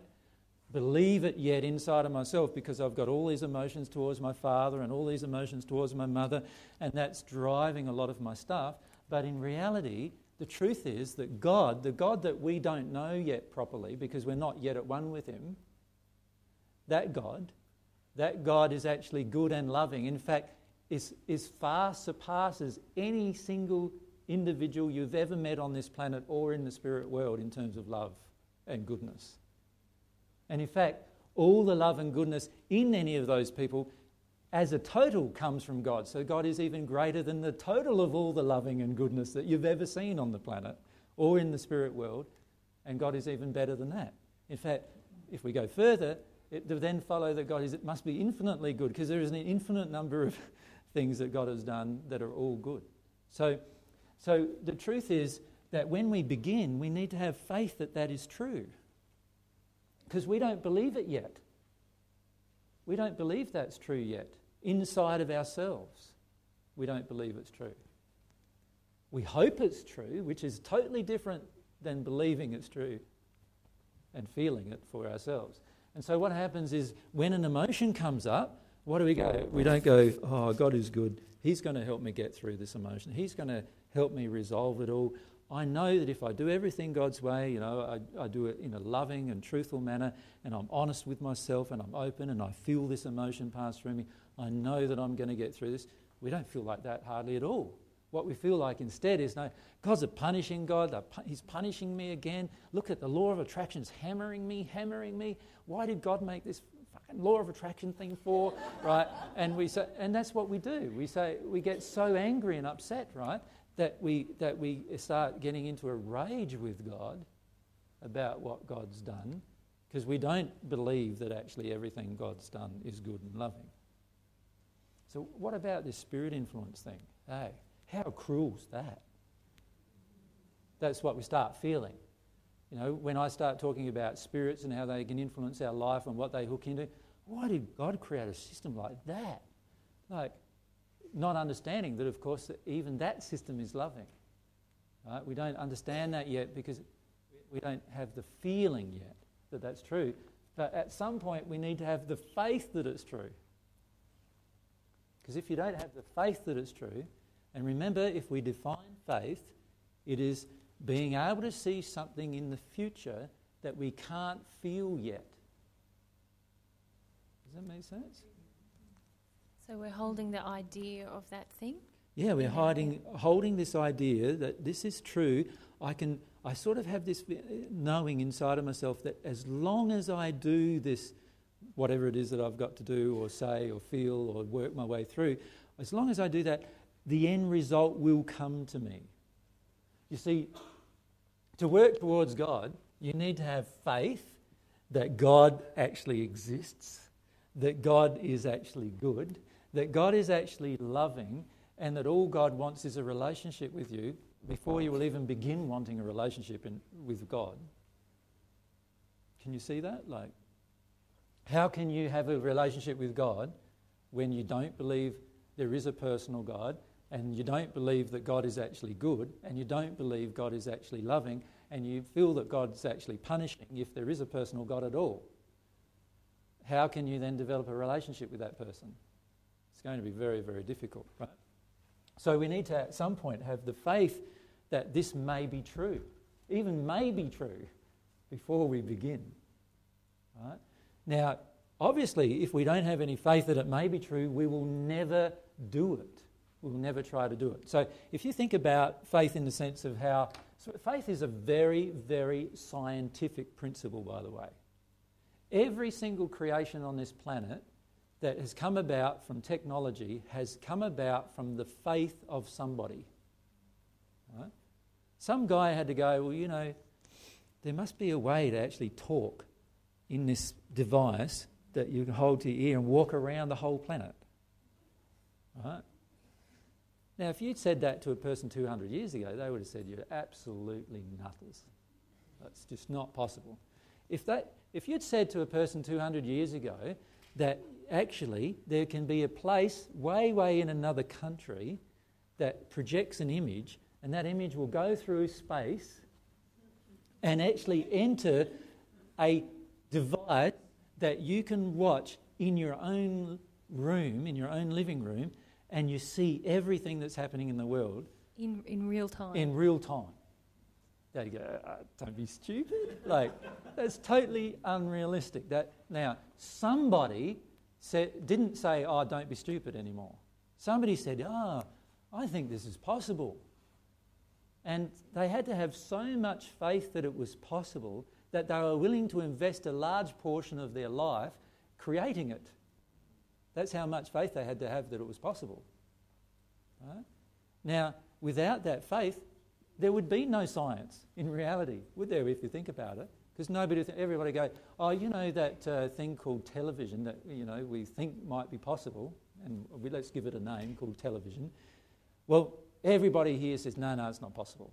believe it yet inside of myself because I've got all these emotions towards my father and all these emotions towards my mother, and that's driving a lot of my stuff. But in reality, the truth is that God, the God that we don't know yet properly because we're not yet at one with Him, that God, that God is actually good and loving. In fact, is, is far surpasses any single individual you've ever met on this planet or in the spirit world in terms of love and goodness. And in fact, all the love and goodness in any of those people as a total comes from God. So God is even greater than the total of all the loving and goodness that you've ever seen on the planet or in the spirit world. And God is even better than that. In fact, if we go further, it then follow that God is, it must be infinitely good because there is an infinite number of things that God has done that are all good. So, so the truth is that when we begin, we need to have faith that that is true because we don't believe it yet. We don't believe that's true yet. Inside of ourselves, we don't believe it's true. We hope it's true, which is totally different than believing it's true and feeling it for ourselves. And so, what happens is when an emotion comes up, what do we go? We don't go, oh, God is good. He's going to help me get through this emotion. He's going to help me resolve it all. I know that if I do everything God's way, you know, I, I, do it in a loving and truthful manner, and I'm honest with myself, and I'm open, and I feel this emotion pass through me, I know that I'm going to get through this. We don't feel like that hardly at all. What we feel like instead is, no, God's a punishing God. He's punishing me again. Look at the law of attraction attraction's hammering me, hammering me. Why did God make this fucking law of attraction thing for? right? And we say, and that's what we do. We say we get so angry and upset, right? That we, that we start getting into a rage with God about what God's done because we don't believe that actually everything God's done is good and loving. So, what about this spirit influence thing? Hey, how cruel's that? That's what we start feeling. You know, when I start talking about spirits and how they can influence our life and what they hook into, why did God create a system like that? Like, not understanding that, of course, that even that system is loving. Right? We don't understand that yet because we don't have the feeling yet that that's true. But at some point, we need to have the faith that it's true. Because if you don't have the faith that it's true, and remember, if we define faith, it is being able to see something in the future that we can't feel yet. Does that make sense? So we're holding the idea of that thing? Yeah, we're hiding, holding this idea that this is true. I can, I sort of have this knowing inside of myself that as long as I do this, whatever it is that I've got to do or say or feel or work my way through, as long as I do that, the end result will come to me. You see, to work towards God, you need to have faith that God actually exists, that God is actually good, that God is actually loving and that all God wants is a relationship with you before you will even begin wanting a relationship in, with God. Can you see that? Like, how can you have a relationship with God when you don't believe there is a personal God and you don't believe that God is actually good and you don't believe God is actually loving and you feel that God's actually punishing if there is a personal God at all? How can you then develop a relationship with that person? Going to be very, very difficult, right? So we need to, at some point, have the faith that this may be true, even may be true, before we begin. Right? Now, obviously, if we don't have any faith that it may be true, we will never do it. We will never try to do it. So, if you think about faith in the sense of how so faith is a very, very scientific principle, by the way. Every single creation on this planet that has come about from technology has come about from the faith of somebody. Right? Some guy had to go, well, you know, there must be a way to actually talk in this device that you can hold to your ear and walk around the whole planet. Right? Now, if you'd said that to a person 200 years ago, they would have said you're absolutely nutters. That's just not possible. If, that, if you'd said to a person 200 years ago that actually there can be a place way, way in another country that projects an image, and that image will go through space and actually enter a device that you can watch in your own room, in your own living room, and you see everything that's happening in the world in, in real time. in real time. They go, uh, don't be stupid. like, that's totally unrealistic. That Now, somebody said, didn't say, oh, don't be stupid anymore. Somebody said, oh, I think this is possible. And they had to have so much faith that it was possible that they were willing to invest a large portion of their life creating it. That's how much faith they had to have that it was possible. Right? Now, without that faith, there would be no science in reality, would there, if you think about it? Because nobody, everybody go, oh, you know that uh, thing called television that you know we think might be possible, and we, let's give it a name called television. Well, everybody here says, no, no, it's not possible.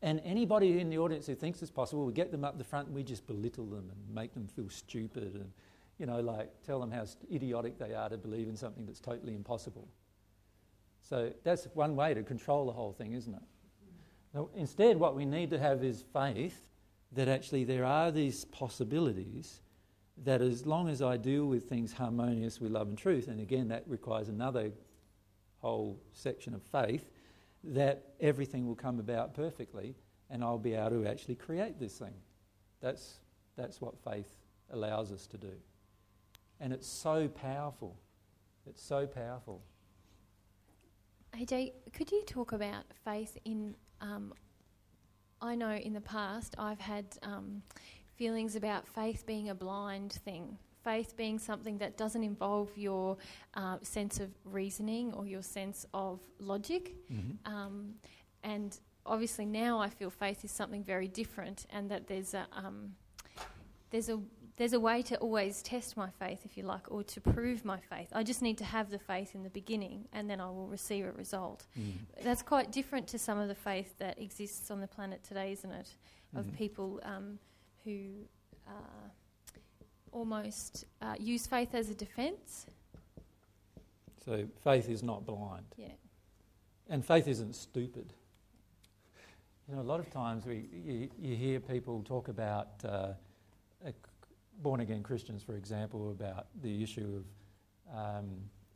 And anybody in the audience who thinks it's possible, we get them up the front and we just belittle them and make them feel stupid and you know, like tell them how idiotic they are to believe in something that's totally impossible. So that's one way to control the whole thing, isn't it? Now, instead, what we need to have is faith that actually there are these possibilities that as long as I deal with things harmonious with love and truth, and again, that requires another whole section of faith, that everything will come about perfectly and I'll be able to actually create this thing. That's, that's what faith allows us to do. And it's so powerful. It's so powerful. AJ, could you talk about faith in? Um, I know in the past I've had um, feelings about faith being a blind thing, faith being something that doesn't involve your uh, sense of reasoning or your sense of logic. Mm-hmm. Um, and obviously now I feel faith is something very different, and that there's a um, there's a there's a way to always test my faith, if you like, or to prove my faith. I just need to have the faith in the beginning, and then I will receive a result. Mm. That's quite different to some of the faith that exists on the planet today, isn't it? Of Mhm. people um, who uh, almost uh, use faith as a defence. So faith is not blind. Yeah. And faith isn't stupid. You know, a lot of times we, you, you hear people talk about uh, born again Christians, for example, about the issue of um,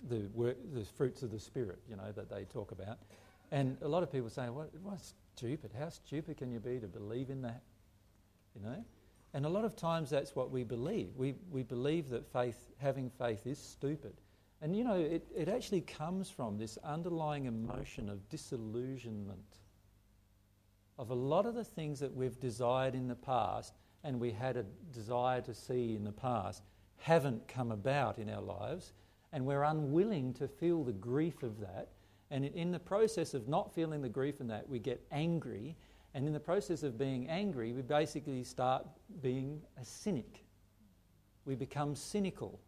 the, work, the fruits of the Spirit, you know, that they talk about. And a lot of people say, what, what's stupid? How stupid can you be to believe in that? You know? And a lot of times that's what we believe. We, we believe that faith, having faith is stupid. And you know, it, it actually comes from this underlying emotion of disillusionment of a lot of the things that we've desired in the past and we had a desire to see in the past haven't come about in our lives, and we're unwilling to feel the grief of that. And in the process of not feeling the grief in that, we get angry. And in the process of being angry, we basically start being a cynic. We become cynical.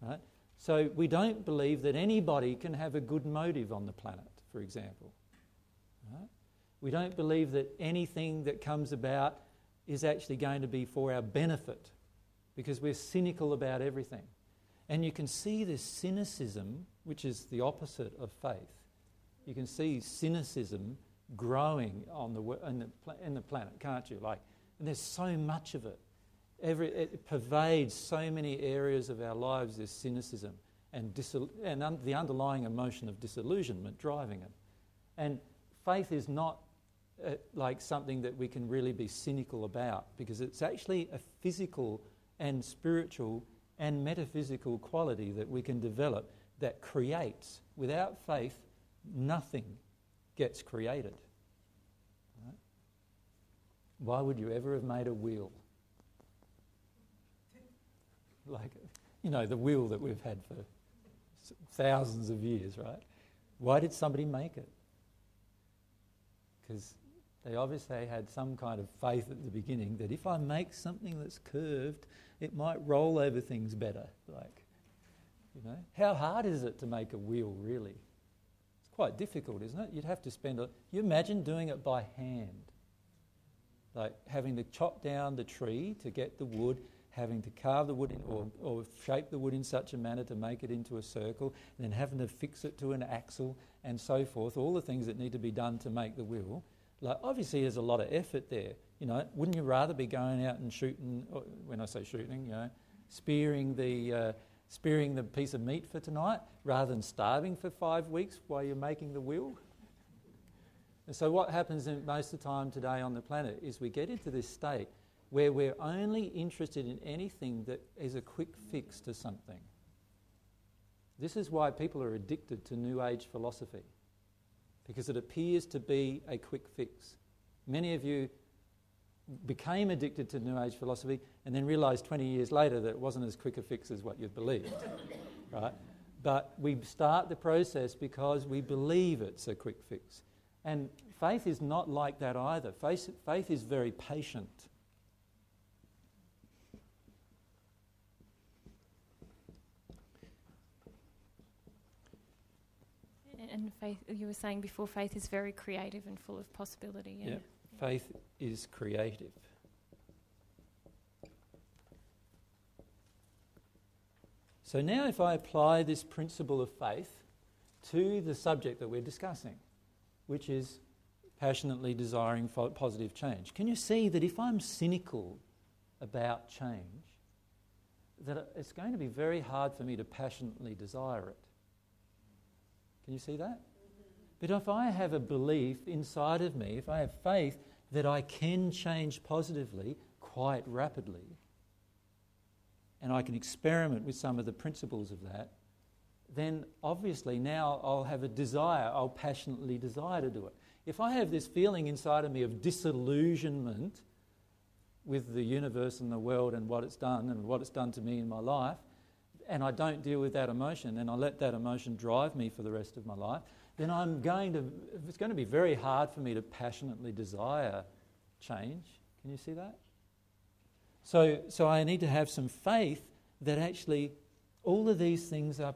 Right? So we don't believe that anybody can have a good motive on the planet, for example. Right? We don't believe that anything that comes about is actually going to be for our benefit because we're cynical about everything. And you can see this cynicism, which is the opposite of faith. You can see cynicism growing on the, in, the, in the planet, can't you? Like, and there's so much of it. Every, it pervades so many areas of our lives, this cynicism and, disil- and un- the underlying emotion of disillusionment driving it. And faith is not uh, like something that we can really be cynical about because it's actually a physical and spiritual and metaphysical quality that we can develop that creates. Without faith, nothing gets created. Right? Why would you ever have made a wheel? Like, you know, the wheel that we've had for thousands of years, right? Why did somebody make it? Because they obviously had some kind of faith at the beginning that if I make something that's curved, it might roll over things better. Like, you know, how hard is it to make a wheel really? It's quite difficult, isn't it? You'd have to spend a. You imagine doing it by hand, like having to chop down the tree to get the wood, having to carve the wood in, or, or shape the wood in such a manner to make it into a circle, and then having to fix it to an axle and so forth. All the things that need to be done to make the wheel like, obviously, there's a lot of effort there. You know, wouldn't you rather be going out and shooting? When I say shooting, you know, spearing the uh, spearing the piece of meat for tonight rather than starving for five weeks while you're making the wheel. And so, what happens most of the time today on the planet is we get into this state where we're only interested in anything that is a quick fix to something. This is why people are addicted to New Age philosophy because it appears to be a quick fix. Many of you became addicted to New Age philosophy and then realized 20 years later that it wasn't as quick a fix as what you believed. right? But we start the process because we believe it's a quick fix. And faith is not like that either. Faith, faith is very patient. And faith, you were saying before, faith is very creative and full of possibility. Yeah, faith is creative. So now, if I apply this principle of faith to the subject that we're discussing, which is passionately desiring positive change, can you see that if I'm cynical about change, that it's going to be very hard for me to passionately desire it? Can you see that? But if I have a belief inside of me, if I have faith that I can change positively quite rapidly, and I can experiment with some of the principles of that, then obviously now I'll have a desire, I'll passionately desire to do it. If I have this feeling inside of me of disillusionment with the universe and the world and what it's done and what it's done to me in my life, and I don't deal with that emotion and I let that emotion drive me for the rest of my life, then I'm going to, it's going to be very hard for me to passionately desire change. Can you see that? So, so I need to have some faith that actually all of these things are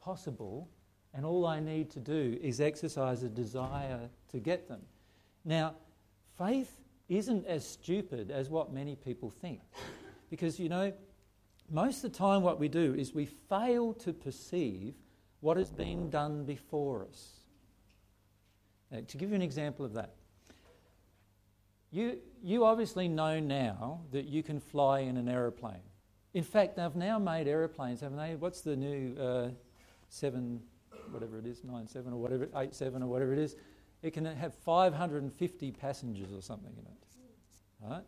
possible and all I need to do is exercise a desire to get them. Now, faith isn't as stupid as what many people think. Because, you know, most of the time, what we do is we fail to perceive what has been done before us. To give you an example of that, you, you obviously know now that you can fly in an aeroplane. In fact, they've now made aeroplanes, haven't they? What's the new uh, 7, whatever it is, 9 7 or whatever, 8 7 or whatever it is? It can have 550 passengers or something in it. Right?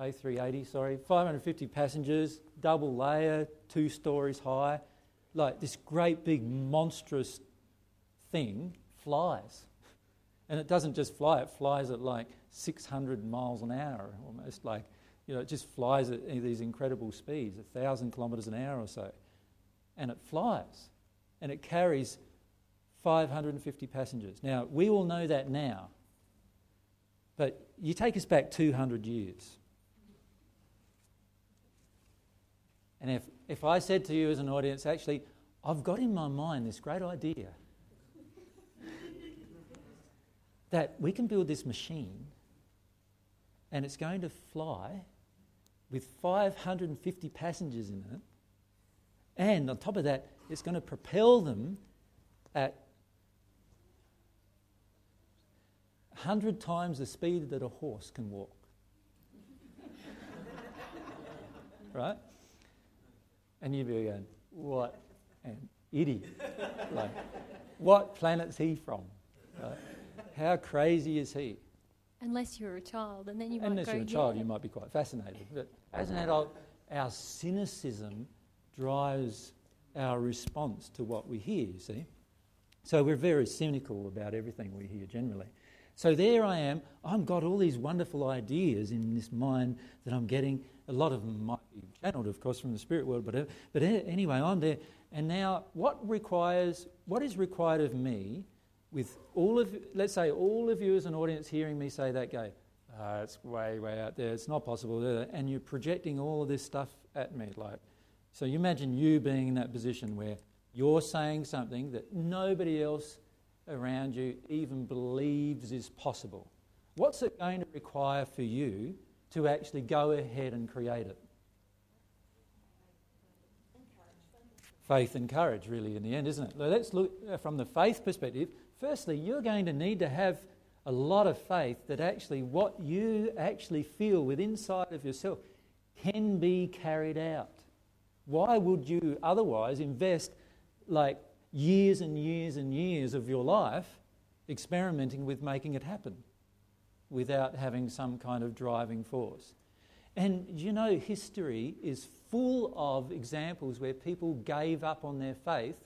A380, sorry, 550 passengers, double layer, two stories high. Like this great big monstrous thing flies. And it doesn't just fly, it flies at like 600 miles an hour, almost like, you know, it just flies at these incredible speeds, 1,000 kilometres an hour or so. And it flies. And it carries 550 passengers. Now, we all know that now. But you take us back 200 years. And if, if I said to you as an audience, actually, I've got in my mind this great idea that we can build this machine and it's going to fly with 550 passengers in it, and on top of that, it's going to propel them at 100 times the speed that a horse can walk. right? And you'd be going, what an idiot. like, what planet's he from? Right? how crazy is he? Unless you're a child, and then you might Unless go, you're a child, yeah. you might be quite fascinated. But as an adult, our cynicism drives our response to what we hear, you see. So we're very cynical about everything we hear generally. So there I am. I've got all these wonderful ideas in this mind that I'm getting. A lot of them might be channeled, of course, from the spirit world, but, but anyway, I'm there. And now, what requires, what is required of me with all of, let's say, all of you as an audience hearing me say that, go, uh, it's way, way out there, it's not possible, and you're projecting all of this stuff at me. Like, so you imagine you being in that position where you're saying something that nobody else around you even believes is possible. What's it going to require for you to actually go ahead and create it? Faith and courage, really, in the end, isn't it? Let's look uh, from the faith perspective firstly, you're going to need to have a lot of faith that actually what you actually feel within inside of yourself can be carried out. Why would you otherwise invest like years and years and years of your life experimenting with making it happen without having some kind of driving force? And you know, history is full of examples where people gave up on their faith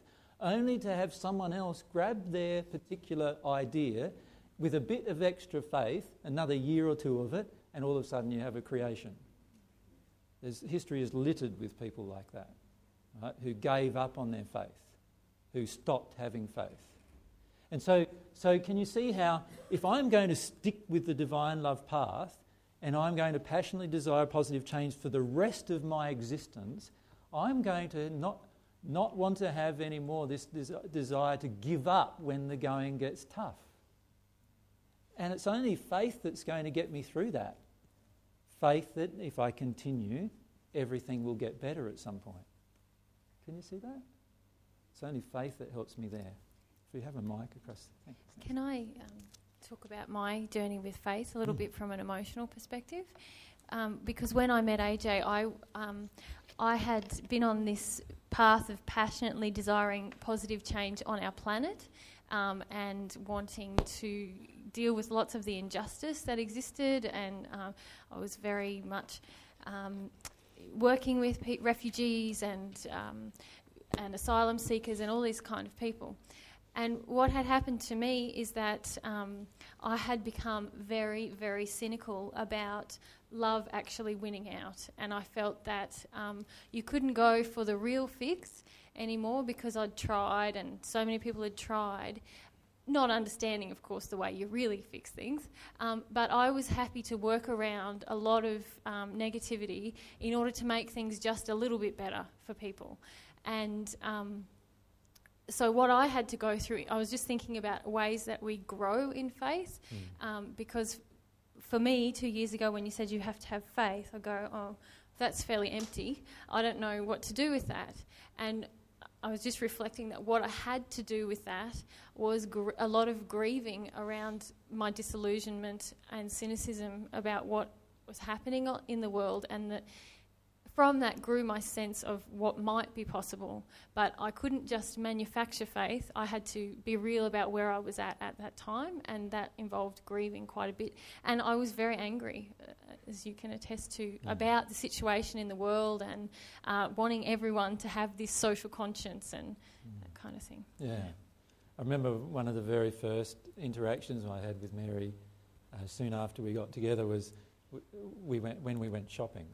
only to have someone else grab their particular idea with a bit of extra faith, another year or two of it, and all of a sudden you have a creation. There's, history is littered with people like that, right, who gave up on their faith, who stopped having faith. And so, so, can you see how, if I'm going to stick with the divine love path and I'm going to passionately desire positive change for the rest of my existence, I'm going to not not want to have any more this desire to give up when the going gets tough. And it's only faith that's going to get me through that. Faith that if I continue, everything will get better at some point. Can you see that? It's only faith that helps me there. We have a mic across. Thanks. Can I um, talk about my journey with faith a little mm. bit from an emotional perspective? Um, because when I met AJ, I um, I had been on this path of passionately desiring positive change on our planet um, and wanting to deal with lots of the injustice that existed. And uh, I was very much um, working with pe- refugees and um, and asylum seekers and all these kind of people. And what had happened to me is that um, I had become very, very cynical about love actually winning out. And I felt that um, you couldn't go for the real fix anymore because I'd tried and so many people had tried. Not understanding, of course, the way you really fix things, um, but I was happy to work around a lot of um, negativity in order to make things just a little bit better for people. And um, so what I had to go through, I was just thinking about ways that we grow in faith, mm. um, because for me, two years ago, when you said you have to have faith, I go, oh, that's fairly empty. I don't know what to do with that. And I was just reflecting that what I had to do with that was gr- a lot of grieving around my disillusionment and cynicism about what was happening in the world, and that from that grew my sense of what might be possible. But I couldn't just manufacture faith. I had to be real about where I was at at that time, and that involved grieving quite a bit. And I was very angry, uh, as you can attest to, mm. about the situation in the world and uh, wanting everyone to have this social conscience and mm. that kind of thing. Yeah. I remember one of the very first interactions I had with Mary uh, soon after we got together was we went, when we went shopping.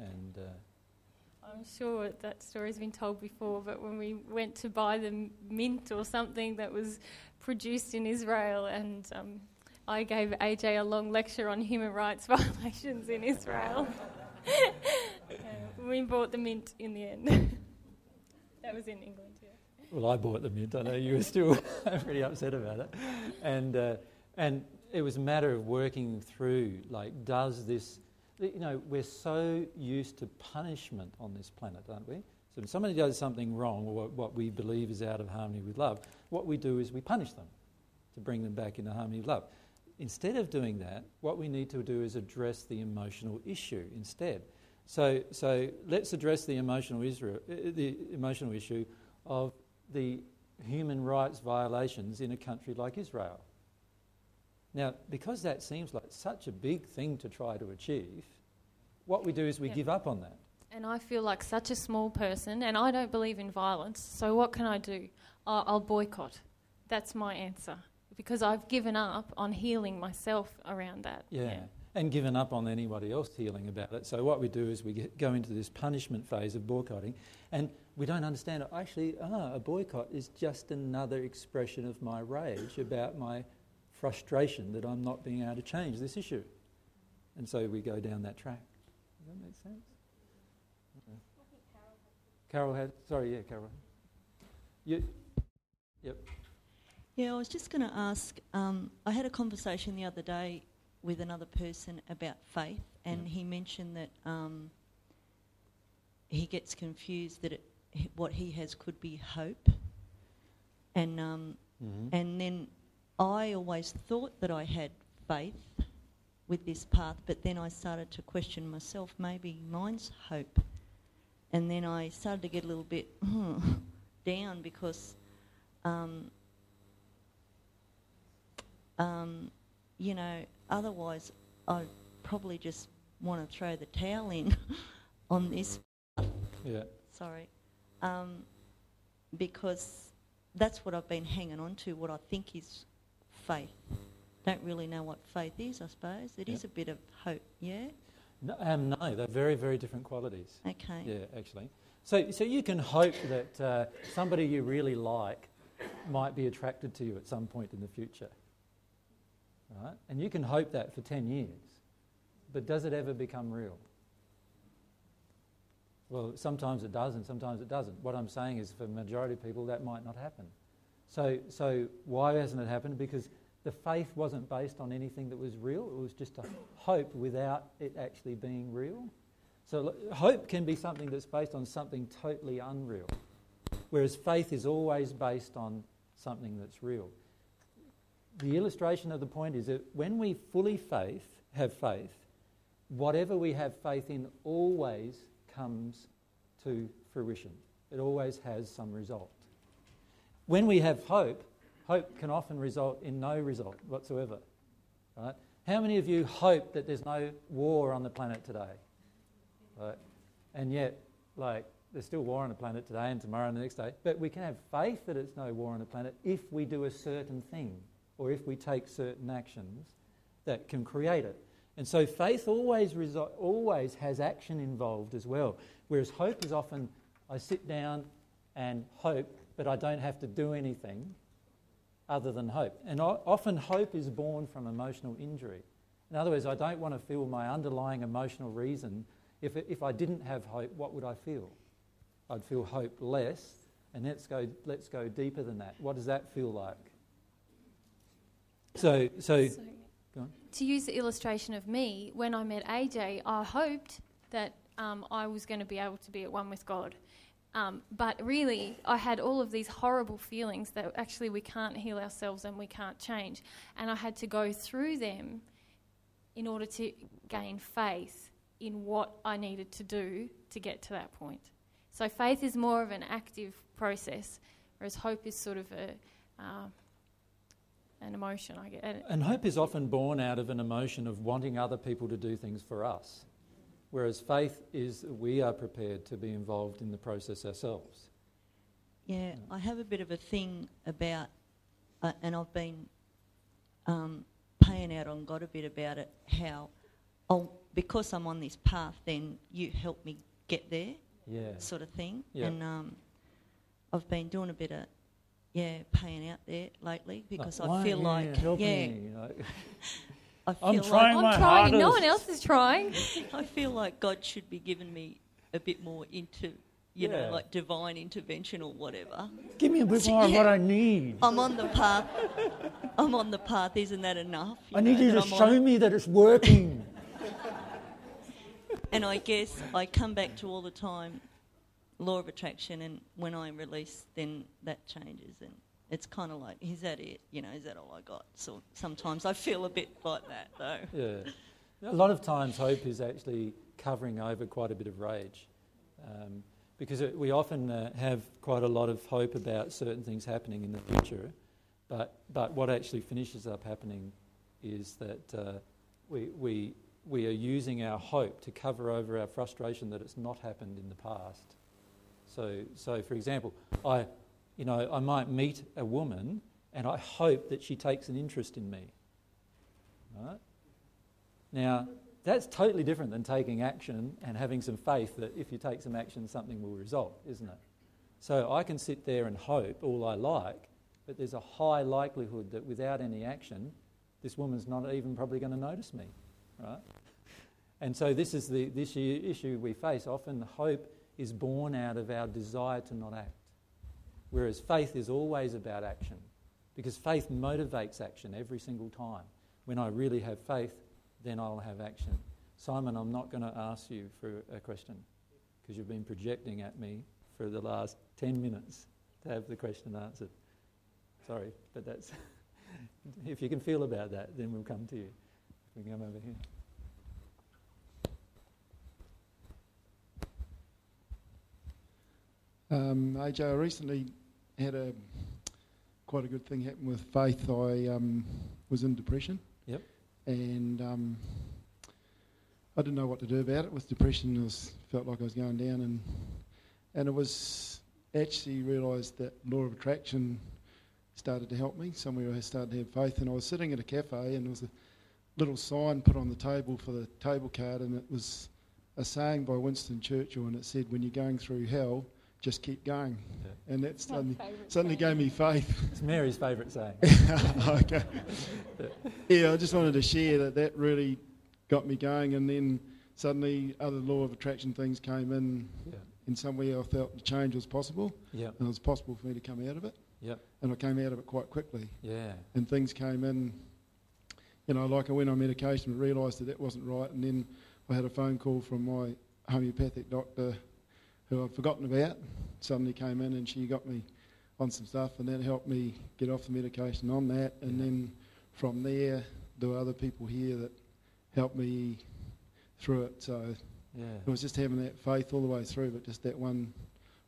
And uh, I'm sure that story's been told before, but when we went to buy the mint or something that was produced in Israel, and um, I gave AJ a long lecture on human rights violations in Israel. uh, we bought the mint in the end. that was in England, yeah. Well, I bought the mint. I know you were still pretty upset about it, and uh, and it was a matter of working through like, does this you know, we're so used to punishment on this planet, aren't we? So when somebody does something wrong, or what we believe is out of harmony with love, what we do is we punish them to bring them back into harmony with love. Instead of doing that, what we need to do is address the emotional issue instead. So, so let's address the emotional, Israel, uh, the emotional issue of the human rights violations in a country like Israel. Now, because that seems like such a big thing to try to achieve, what we do is we Yeah. give up on that. And I feel like such a small person, and I don't believe in violence. So what can I do? I'll, I'll boycott. That's my answer because I've given up on healing myself around that. Yeah. And given up on anybody else healing about it. So what we do is we get, go into this punishment phase of boycotting, and we don't understand it. Actually, ah, a boycott is just another expression of my rage about my frustration that I'm not being able to change this issue. And so we go down that track. Does that make sense? Okay. Carol had. Sorry, yeah, Carol. You. Yep. Yeah, I was just going to ask. Um, I had a conversation the other day with another person about faith, and Yeah. he mentioned that um, he gets confused that it, what he has could be hope, and um, Mm-hmm. and then I always thought that I had faith with this path, but then I started to question myself. Maybe mine's hope, and then I started to get a little bit down because. Um, um, you know, otherwise I'd probably just want to throw the towel in on this. Yeah. Sorry, um, because that's what I've been hanging on to. What I think is faith. Don't really know what faith is. I suppose it is a bit of hope. Yeah. No, um, no, they're very, very different qualities. Okay. Yeah, actually. So, so you can hope that uh, somebody you really like might be attracted to you at some point in the future. Right? And you can hope that for 10 years. But does it ever become real? Well, sometimes it does and sometimes it doesn't. What I'm saying is for the majority of people that might not happen. So, so why hasn't it happened? Because the faith wasn't based on anything that was real. It was just a hope without it actually being real. So hope can be something that's based on something totally unreal, whereas faith is always based on something that's real. The illustration of the point is that when we fully faith, have faith, whatever we have faith in always comes to fruition. It always has some result. When we have hope, hope can often result in no result whatsoever. Right? How many of you hope that there's no war on the planet today? Right? And yet, like, there's still war on the planet today and tomorrow and the next day. But we can have faith that it's no war on the planet if we do a certain thing or if we take certain actions that can create it. And so faith always, reso- always has action involved as well. Whereas hope is often, I sit down and hope, but I don't have to do anything other than hope. And often hope is born from emotional injury. In other words, I don't want to feel my underlying emotional reason. If, if I didn't have hope, what would I feel? I'd feel hopeless. And let's go, let's go deeper than that. What does that feel like? So, so, So, go on. to use the illustration of me, when I met AJ, I hoped that um, I was going to be able to be at one with God. Um, but really, I had all of these horrible feelings that actually we can't heal ourselves and we can't change. And I had to go through them in order to gain faith in what I needed to do to get to that point. So faith is more of an active process, whereas hope is sort of a uh, an emotion, I guess. And hope is often born out of an emotion of wanting other people to do things for us, whereas faith is we are prepared to be involved in the process ourselves. Yeah, I have a bit of a thing about, uh, and I've been um, paying out on God a bit about it. How, oh, because I'm on this path, then you help me get there, Yeah. sort of thing. Yeah. And um, I've been doing a bit of, yeah, paying out there lately because Like, I feel like, yeah, like- I feel I'm like trying I'm my trying. No one else is trying. I feel like God should be giving me a bit more into, you Yeah. know, like divine intervention or whatever. Give me a bit more of what I need. I'm on the path. I'm on the path. Isn't that enough? I need know, you to I'm show it? me that it's working. And I guess I come back to all the time law of attraction, and when I release, then that changes, and it's kind of like, is that it? You know, is that all I got? So sometimes I feel a bit like that, though. Yeah. A lot of times, hope is actually covering over quite a bit of rage. Um, because it, we often uh, have quite a lot of hope about certain things happening in the future, but, but what actually finishes up happening is that uh, we, we, we are using our hope to cover over our frustration that it's not happened in the past. So, so for example, I, you know, I might meet a woman and I hope that she takes an interest in me. Right? Now, that's totally different than taking action and having some faith that if you take some action, something will result, isn't it? So I can sit there and hope all I like, but there's a high likelihood that without any action, this woman's not even probably going to notice me, right? And so this is the this issue we face. Often the hope is born out of our desire to not act, whereas faith is always about action, because faith motivates action every single time. When I really have faith, then I'll have action. Simon, I'm not going to ask you for a question because you've been projecting at me for the last 10 minutes to have the question answered. Sorry, but that's. if you can feel about that, then we'll come to you. We can come over here. Um, AJ, I recently had a quite a good thing happen with faith. I um, was in depression. Yep. And um, I didn't know what to do about it. With depression, I was, felt like I was going down, and and it was actually realised that law of attraction started to help me. Somewhere I started to have faith, and I was sitting at a cafe, and there was a little sign put on the table for the table card, and it was a saying by Winston Churchill, and it said, "When you're going through hell, just keep going." Yeah. And that suddenly, suddenly gave me faith. It's Mary's favourite saying. okay. yeah, I just wanted to share that. That really got me going, and then suddenly other law of attraction things came in. Yeah in some way I felt the change was possible. Yep. And it was possible for me to come out of it. Yep. And I came out of it quite quickly. Yeah. And things came in, you know, like I went on medication and realised that that wasn't right. And then I had a phone call from my homeopathic doctor who I'd forgotten about, suddenly came in and she got me on some stuff and that helped me get off the medication on that. And yeah. then from there, there were other people here that helped me through it. So yeah. It was just having that faith all the way through, but just that one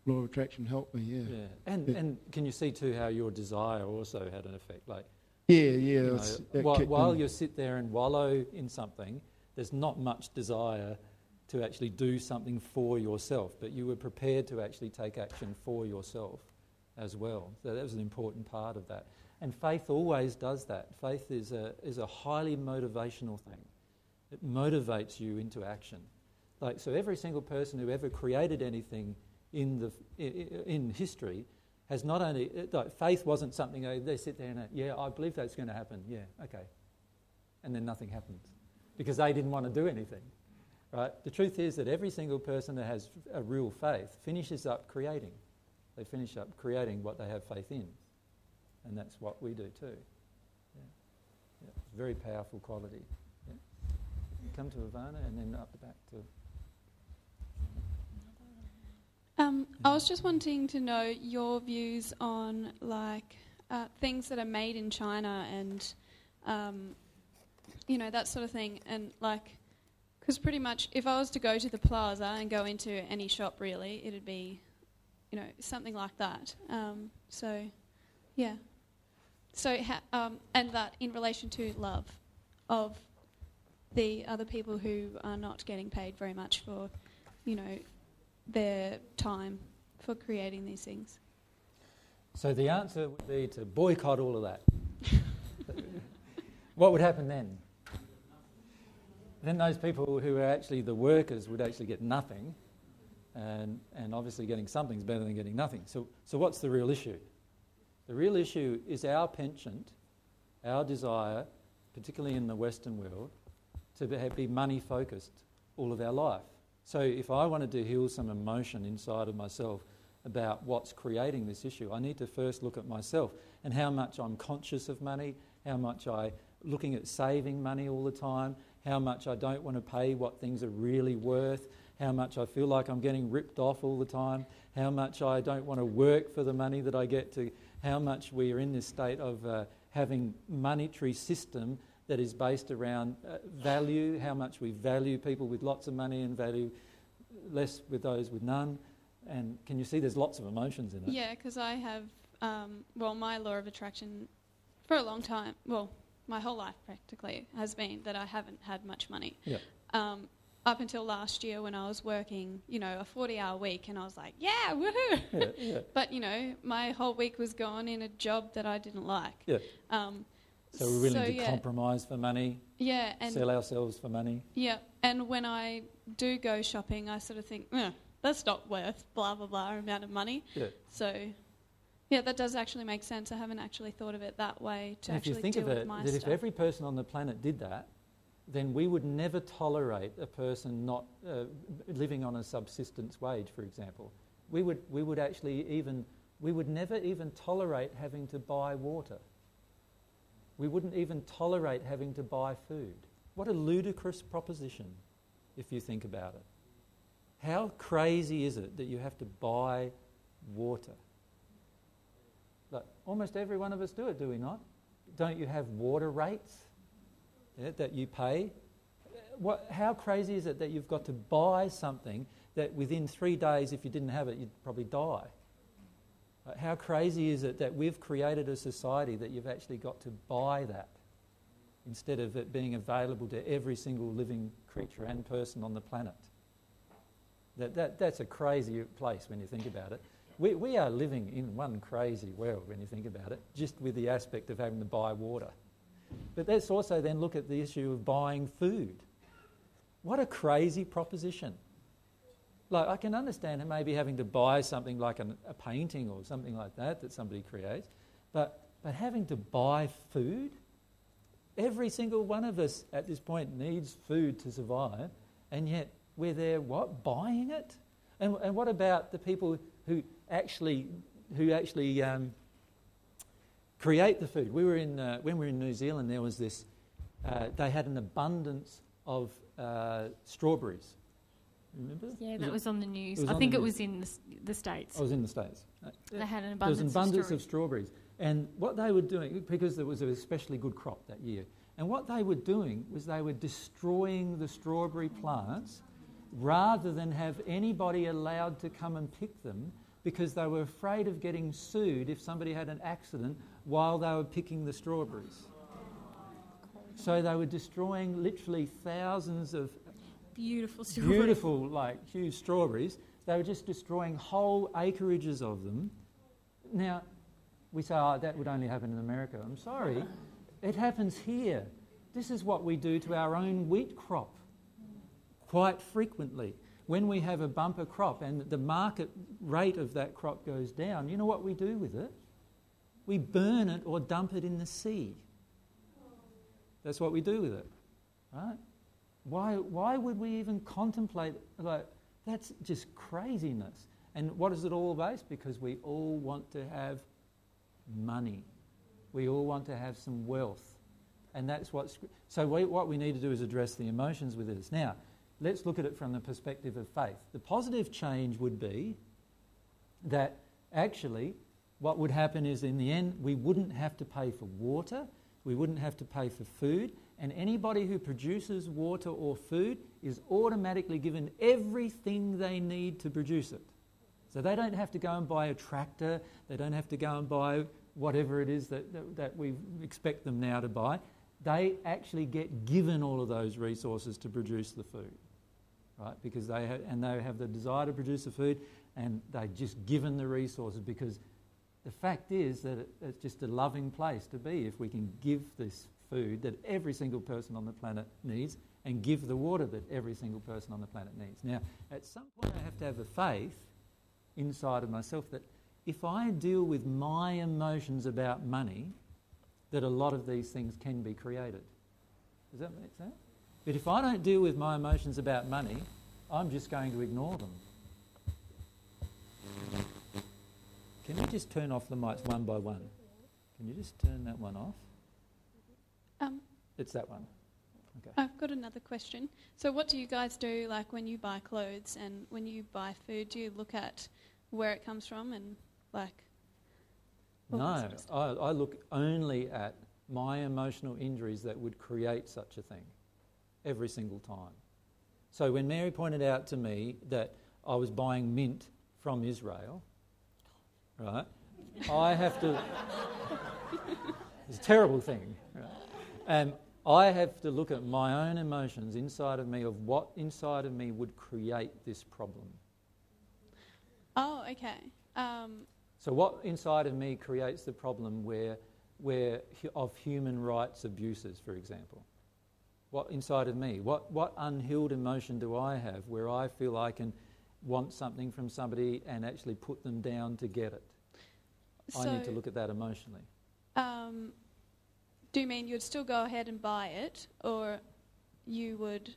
law of attraction helped me. Yeah. Yeah. And yeah. and can you see too how your desire also had an effect? Like. Yeah, yeah. You know, while, while you sit there and wallow in something, there's not much desire to actually do something for yourself, but you were prepared to actually take action for yourself as well. So that was an important part of that. And faith always does that. Faith is a, is a highly motivational thing. It motivates you into action. Like, so every single person who ever created anything in, the, in history has not only, like, faith wasn't something oh, they sit there and, yeah, I believe that's going to happen. Yeah, okay. And then nothing happens because they didn't want to do anything. Right? The truth is that every single person that has a real faith finishes up creating. They finish up creating what they have faith in. And that's what we do too. Yeah. Yeah. Very powerful quality. Yeah. Come to Ivana and then up the back to. Um, I was just wanting to know your views on like uh, things that are made in China and um, you know that sort of thing, and like because pretty much if I was to go to the plaza and go into any shop, really, it'd be you know something like that. Um, so yeah. So ha- um, and that in relation to love of the other people who are not getting paid very much for you know their time for creating these things? So the answer would be to boycott all of that. what would happen then? Then those people who are actually the workers would actually get nothing, and, and obviously getting something is better than getting nothing. So, so what's the real issue? The real issue is our penchant, our desire, particularly in the Western world, to be money focused all of our life. So if I wanted to heal some emotion inside of myself about what's creating this issue, I need to first look at myself and how much I'm conscious of money, how much I looking at saving money all the time, how much I don't want to pay what things are really worth, how much I feel like I'm getting ripped off all the time, how much I don't want to work for the money that I get to, how much we are in this state of uh, having monetary system that is based around uh, value, how much we value people with lots of money and value less with those with none. And can you see there's lots of emotions in it? Yeah, because I have, um, well, my law of attraction for a long time, well, my whole life practically has been that I haven't had much money. Yeah. Um, up until last year when I was working, you know, a 40 hour week and I was like, yeah, woohoo. Yeah, yeah. but, you know, my whole week was gone in a job that I didn't like. Yeah. Um, So we're willing so, to yeah. compromise for money, yeah, and sell ourselves for money. yeah, and when I do go shopping, I sort of think, eh, that's not worth blah blah blah amount of money. Yeah. So, yeah, that does actually make sense. I haven't actually thought of it that way to And if you actually think deal of it, that stuff. if every person on the planet did that, then we would never tolerate a person not uh, living on a subsistence wage, for example. We would, we would actually even, we would never even tolerate having to buy water. We wouldn't even tolerate having to buy food. What a ludicrous proposition, if you think about it. How crazy is it that you have to buy water? Almost every one of us do it, do we not? Don't you have water rates yeah, that you pay? What, how crazy is it that you've got to buy something that within three days, if you didn't have it, you'd probably die? How crazy is it that we've created a society that you've actually got to buy that instead of it being available to every single living creature and person on the planet? That, that, that's a crazy place when you think about it. We, we are living in one crazy world when you think about it, just with the aspect of having to buy water. But let's also then look at the issue of buying food. What a crazy proposition. Like, I can understand maybe having to buy something like an, a painting or something like that that somebody creates, but, but having to buy food? Every single one of us at this point needs food to survive, and yet we're there, what, buying it? And, and what about the people who actually, who actually um, create the food? We were in, uh, when we were in New Zealand, there was this, uh, they had an abundance of uh, strawberries. Remember? Yeah, that it- was on the news. I think it news. was in the, the States. I was in the States. They had an there was abundance, an abundance of of strawberries. And what they were doing, because there was an especially good crop that year, and what they were doing was they were destroying the strawberry plants rather than have anybody allowed to come and pick them because they were afraid of getting sued if somebody had an accident while they were picking the strawberries. So they were destroying literally thousands of beautiful beautiful, like huge strawberries. They were just destroying whole acreages of them. Now, we say, oh, that would only happen in America. I'm sorry, it happens here. This is what we do to our own wheat crop quite frequently. When we have a bumper crop and the market rate of that crop goes down, you know what we do with it? We burn it or dump it in the sea. That's what we do with it, right? Why, why would we even contemplate like that's just craziness? And what is it all based? Because we all want to have money. We all want to have some wealth. And that's what's so we, what we need to do is address the emotions with this. Now, let's look at it from the perspective of faith. The positive change would be that actually what would happen is in the end we wouldn't have to pay for water, we wouldn't have to pay for food, and anybody who produces water or food is automatically given everything they need to produce it. So they don't have to go and buy a tractor, they don't have to go and buy whatever it is that, that, that we expect them now to buy. They actually get given all of those resources to produce the food, right? Because they have, and they have the desire to produce the food, and they're just given the resources because the fact is that it, it's just a loving place to be if we can give this food that every single person on the planet needs and give the water that every single person on the planet needs. Now, at some point, I have to have a faith inside of myself that if I deal with my emotions about money, that a lot of these things can be created. Does that make sense? But if I don't deal with my emotions about money, I'm just going to ignore them. Can you just turn off the mics one by one? Can you just turn that one off? Um, It's that one. Okay. I've got another question. So, what do you guys do, like when you buy clothes and when you buy food? Do you look at where it comes from and like? No, sort of stuff? I, I look only at my emotional injuries that would create such a thing every single time. So when Mary pointed out to me that I was buying mint from Israel, right, I have to. It's a terrible thing. Right? um, I have to look at my own emotions inside of me of what inside of me would create this problem. Oh, okay. Um, So, what inside of me creates the problem where, where of human rights abuses, for example? What inside of me? What, what unhealed emotion do I have where I feel I can want something from somebody and actually put them down to get it? I need to look at that emotionally. um, do you mean you'd still go ahead and buy it, or you would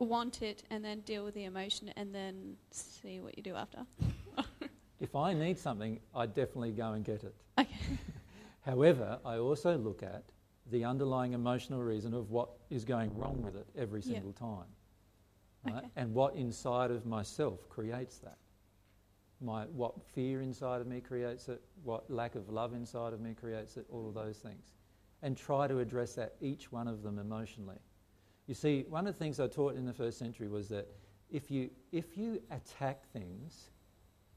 want it and then deal with the emotion and then see what you do after? If I need something, I definitely go and get it. Okay. However, I also look at the underlying emotional reason of what is going wrong with it every single time. Right? Okay. And what inside of myself creates that. My, what fear inside of me creates it, what lack of love inside of me creates it, all of those things. And try to address that, each one of them emotionally. You see, one of the things I taught in the first century was that if you, if you attack things,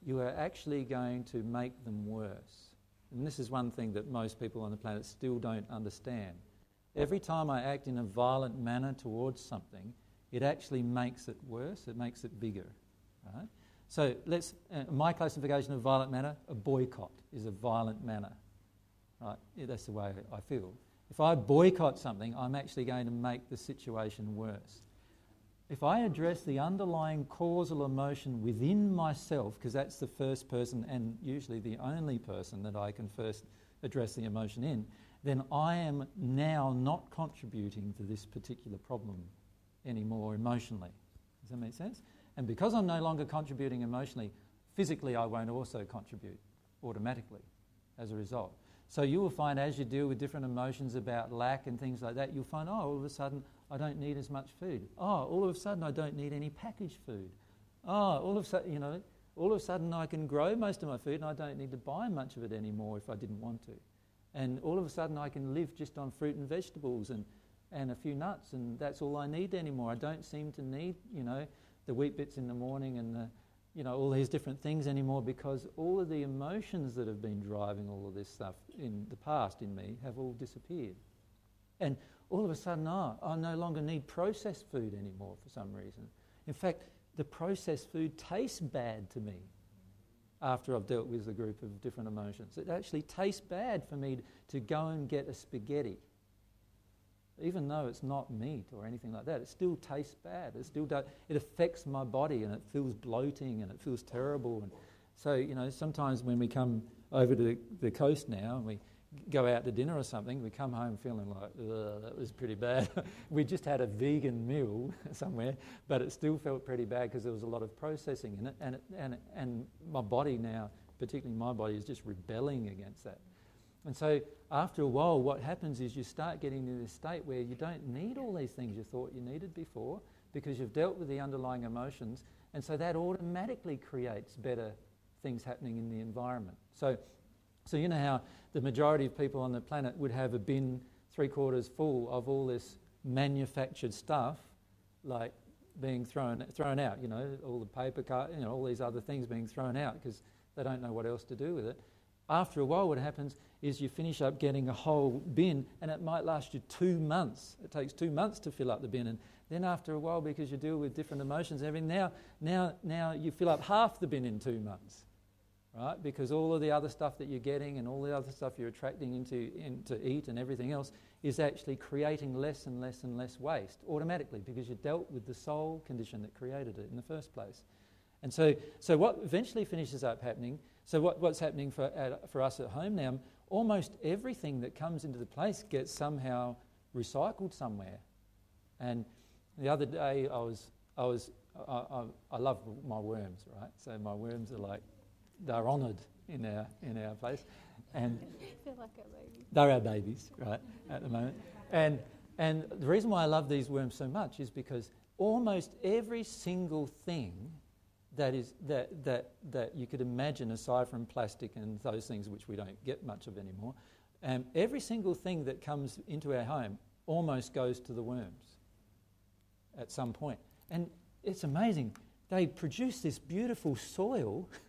you are actually going to make them worse. And this is one thing that most people on the planet still don't understand. Every time I act in a violent manner towards something, it actually makes it worse, it makes it bigger. Right? So let's, uh, my classification of violent manner, a boycott is a violent manner. Right? Yeah, that's the way I feel. If I boycott something, I'm actually going to make the situation worse. If I address the underlying causal emotion within myself, because that's the first person and usually the only person that I can first address the emotion in, then I am now not contributing to this particular problem anymore emotionally. Does that make sense? And because I'm no longer contributing emotionally, physically I won't also contribute automatically as a result. So you will find as you deal with different emotions about lack and things like that, you'll find, oh, all of a sudden I don't need as much food. Oh, all of a sudden I don't need any packaged food. Oh, all of a sudden, you know, all of a sudden I can grow most of my food and I don't need to buy much of it anymore if I didn't want to. And all of a sudden I can live just on fruit and vegetables and, and a few nuts and that's all I need anymore. I don't seem to need, you know, the Weet-Bix in the morning and the, you know, all these different things anymore because all of the emotions that have been driving all of this stuff in the past in me have all disappeared. And all of a sudden, oh, I no longer need processed food anymore for some reason. In fact, the processed food tastes bad to me after I've dealt with a group of different emotions. It actually tastes bad for me to go and get a spaghetti. Even though it's not meat or anything like that, it still tastes bad. It still does, it affects my body and it feels bloating and it feels terrible. And so, you know, sometimes when we come over to the coast now and we go out to dinner or something, we come home feeling like, that was pretty bad. we just had a vegan meal somewhere, but it still felt pretty bad because there was a lot of processing in it. And, it, and, and my body now, particularly my body, is just rebelling against that. And so after a while, what happens is you start getting to this state where you don't need all these things you thought you needed before because you've dealt with the underlying emotions. And so that automatically creates better things happening in the environment. So, so you know how the majority of people on the planet would have a bin three quarters full of all this manufactured stuff, like being thrown thrown out. You know, all the paper, cut, you know, all these other things being thrown out because they don't know what else to do with it. After a while, what happens is you finish up getting a whole bin, and it might last you two months. It takes two months to fill up the bin, and then after a while, because you deal with different emotions everything, now, now, now you fill up half the bin in two months right? Because all of the other stuff that you're getting and all the other stuff you're attracting into, into eat and everything else is actually creating less and less and less waste automatically because you dealt with the soul condition that created it in the first place. And so, so what eventually finishes up happening, so what, what's happening for, at, for us at home now, almost everything that comes into the place gets somehow recycled somewhere. And the other day I was, I was, I, I, I love my worms, right? So my worms are like they're honoured in our in our place, and They're like our baby. they're our babies, right, at the moment. And and the reason why I love these worms so much is because almost every single thing that is that that that you could imagine aside from plastic and those things which we don't get much of anymore, um, every single thing that comes into our home almost goes to the worms at some point. And it's amazing. They produce this beautiful soil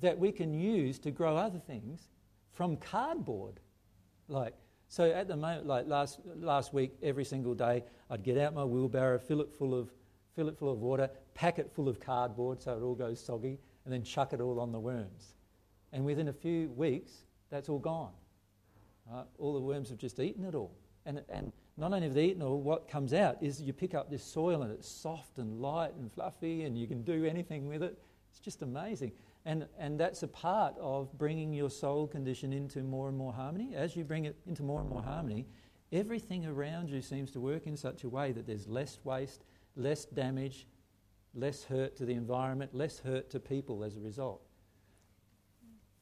that we can use to grow other things from cardboard. Like, So at the moment, like last, last week, every single day, I'd get out my wheelbarrow, fill it full of, fill it full of water, pack it full of cardboard so it all goes soggy, and then chuck it all on the worms. And within a few weeks, that's all gone. All the worms have just eaten it all. And, and not only have they eaten all, what comes out is you pick up this soil and it's soft and light and fluffy and you can do anything with it. It's just amazing. And, and that's a part of bringing your soul condition into more and more harmony. As you bring it into more and more harmony, everything around you seems to work in such a way that there's less waste, less damage, less hurt to the environment, less hurt to people as a result.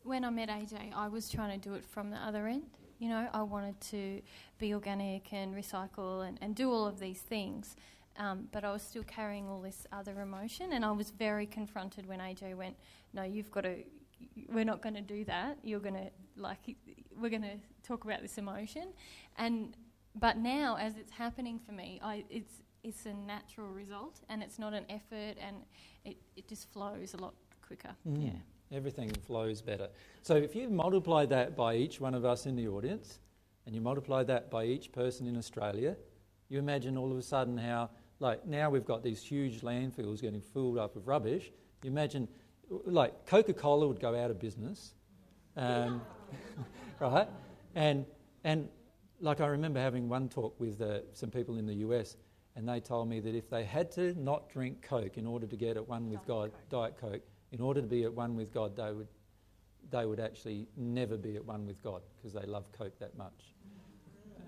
When I met AJ, I was trying to do it from the other end. You know, I wanted to be organic and recycle and, and do all of these things. Um, but I was still carrying all this other emotion, and I was very confronted when AJ went, "No, you've got to. We're not going to do that. You're going to like. We're going to talk about this emotion." And but now, as it's happening for me, I, it's it's a natural result, and it's not an effort, and it, it just flows a lot quicker. Mm. Yeah. Everything flows better. So if you multiply that by each one of us in the audience, and you multiply that by each person in Australia, you imagine all of a sudden how, like, now we've got these huge landfills getting filled up with rubbish. You imagine, like, Coca Cola would go out of business, um, right? And, and, like, I remember having one talk with uh, some people in the US, and they told me that if they had to not drink Coke in order to get at one with God, Diet Coke, in order to be at one with God, they would, they would actually never be at one with God because they love Coke that much.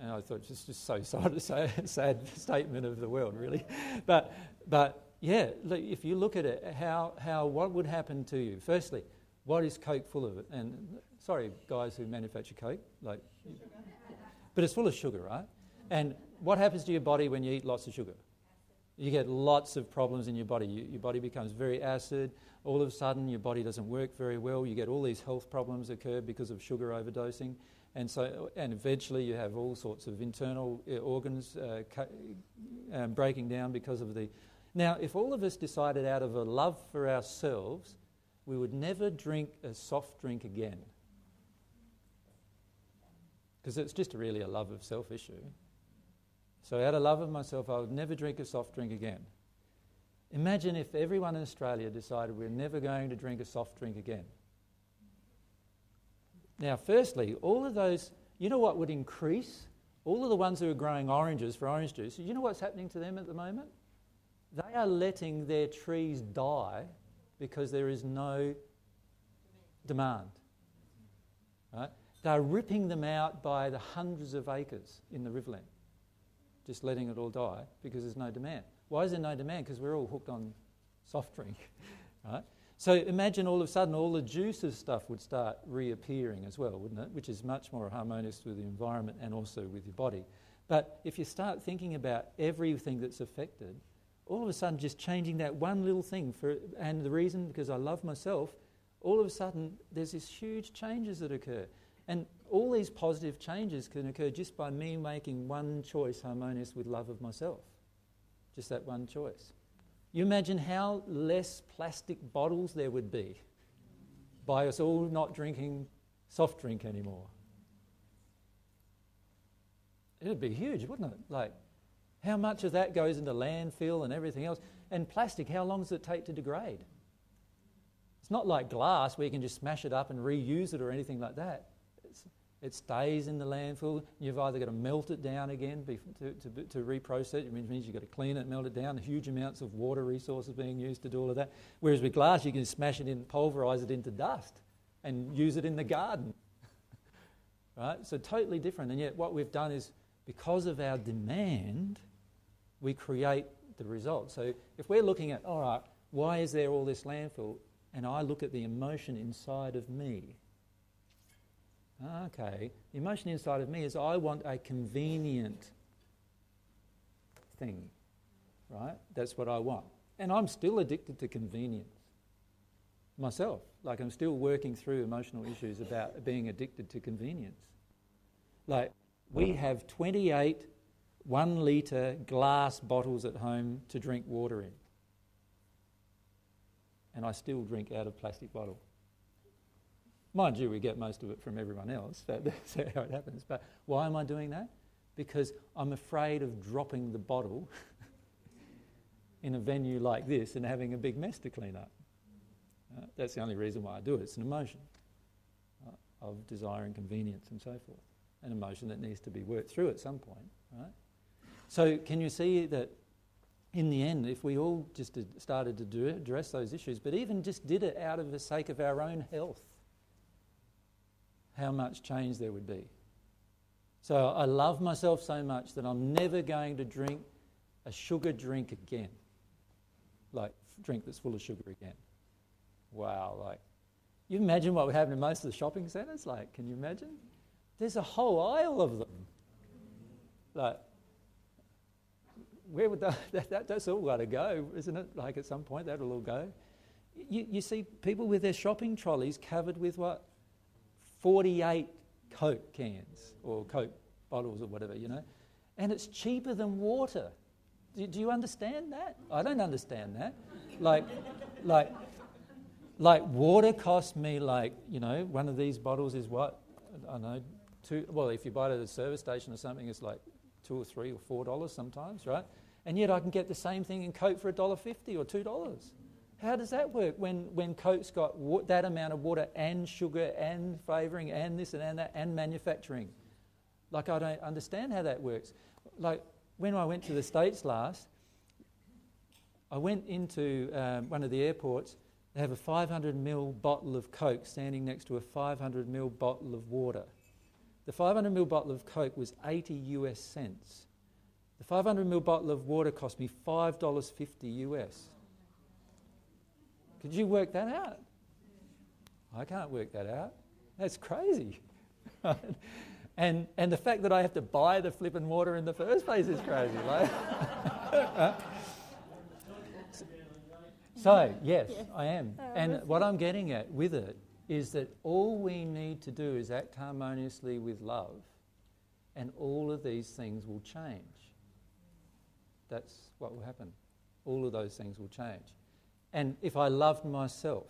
And I thought it's just so sad, sad, sad statement of the world, really. But, but yeah, if you look at it, how, how, what would happen to you? Firstly, what is Coke full of? And sorry, guys who manufacture Coke, like, but it's full of sugar, right? And what happens to your body when you eat lots of sugar? You get lots of problems in your body. You, your body becomes very acid. All of a sudden, your body doesn't work very well. You get all these health problems occur because of sugar overdosing. And so, and eventually, you have all sorts of internal uh, organs uh, um, breaking down because of the. Now, if all of us decided out of a love for ourselves, we would never drink a soft drink again. Because it's just really a love of self issue. So, out of love of myself, I would never drink a soft drink again. Imagine if everyone in Australia decided we're never going to drink a soft drink again. Now, firstly, all of those, you know what would increase? All of the ones who are growing oranges for orange juice, you know what's happening to them at the moment? They are letting their trees die because there is no demand. Right? They're ripping them out by the hundreds of acres in the riverland just letting it all die because there's no demand. Why is there no demand? Because we're all hooked on soft drink, right? So imagine all of a sudden all the juices stuff would start reappearing as well, wouldn't it? Which is much more harmonious with the environment and also with your body. But if you start thinking about everything that's affected, all of a sudden just changing that one little thing for and the reason because I love myself, all of a sudden there's these huge changes that occur. And all these positive changes can occur just by me making one choice harmonious with love of myself. Just that one choice. You imagine how less plastic bottles there would be by us all not drinking soft drink anymore. It would be huge, wouldn't it? Like, how much of that goes into landfill and everything else? And plastic, how long does it take to degrade? It's not like glass where you can just smash it up and reuse it or anything like that. It stays in the landfill. You've either got to melt it down again to, to, to reprocess it, which means you've got to clean it, melt it down. Huge amounts of water resources being used to do all of that. Whereas with glass, you can smash it in, pulverize it into dust, and use it in the garden. right? So totally different. And yet, what we've done is because of our demand, we create the result. So if we're looking at, all right, why is there all this landfill? And I look at the emotion inside of me Okay, the emotion inside of me is I want a convenient thing, right? That's what I want. And I'm still addicted to convenience myself. Like I'm still working through emotional issues about being addicted to convenience. Like we have 28 one litre glass bottles at home to drink water in. And I still drink out of plastic bottle. Mind you, we get most of it from everyone else. That's how it happens. But why am I doing that? Because I'm afraid of dropping the bottle in a venue like this and having a big mess to clean up. Uh, that's the only reason why I do it. It's an emotion uh, of desire and convenience and so forth. An emotion that needs to be worked through at some point, right? So, can you see that in the end, if we all just started to address those issues, but even just did it out of the sake of our own health, how much change there would be? So, I love myself so much that I'm never going to drink a sugar drink again, like drink that's full of sugar again. Wow, like, you imagine what would happen in most of the shopping centres? Like, can you imagine? There's a whole aisle of them. Like, where would that, that, that's all got to go, isn't it? Like, at some point, that'll all go. You, you see people with their shopping trolleys covered with what? 48 Coke cans or Coke bottles or whatever, you know? And it's cheaper than water. Do, do you understand that? I don't understand that. Like, like, like water costs me like you know one of these bottles is what I don't know two. Well, if you buy it at a service station or something, it's like two or three or four dollars sometimes, right? And yet I can get the same thing in Coke for a dollar fifty or two dollars. How does that work when, when Coke's got wa- that amount of water and sugar and flavouring and this and that and manufacturing? Like, I don't understand how that works. Like, when I went to the States last, I went into um, one of the airports they have a 500 ml bottle of Coke standing next to a 500 ml bottle of water. The 500 ml bottle of Coke was 80 US cents. The 500 ml bottle of water cost me $5.50 US. Could you work that out? I can't work that out. That's crazy. and, and the fact that I have to buy the flipping water in the first place is crazy. Like, So, yes, yes. I am. Oh, and what I'm getting at with it is that all we need to do is act harmoniously with love, and all of these things will change. That's what will happen. All of those things will change. And if I loved myself,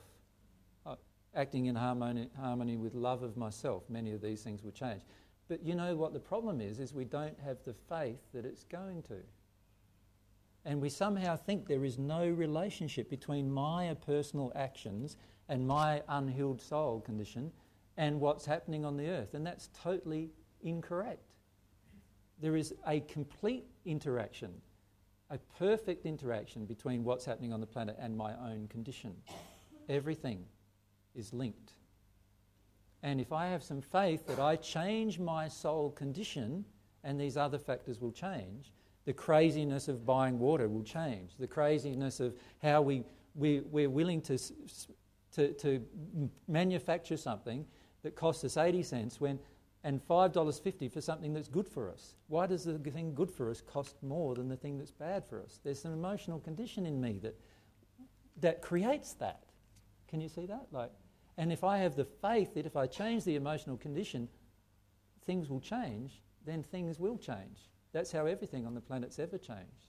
uh, acting in harmony, harmony with love of myself, many of these things would change. But you know what the problem is? Is we don't have the faith that it's going to and we somehow think there is no relationship between my personal actions and my unhealed soul condition and what's happening on the earth. And that's totally incorrect. There is a complete interaction, a perfect interaction between what's happening on the planet and my own condition. Everything is linked. And if I have some faith that I change my soul condition and these other factors will change, the craziness of buying water will change. The craziness of how we, we, we're willing to, to, to manufacture something that costs us 80 cents when, and $5.50 for something that's good for us. Why does the thing good for us cost more than the thing that's bad for us? There's an emotional condition in me that, that creates that. Can you see that? Like, and if I have the faith that if I change the emotional condition, things will change, then things will change. That's how everything on the planet's ever changed.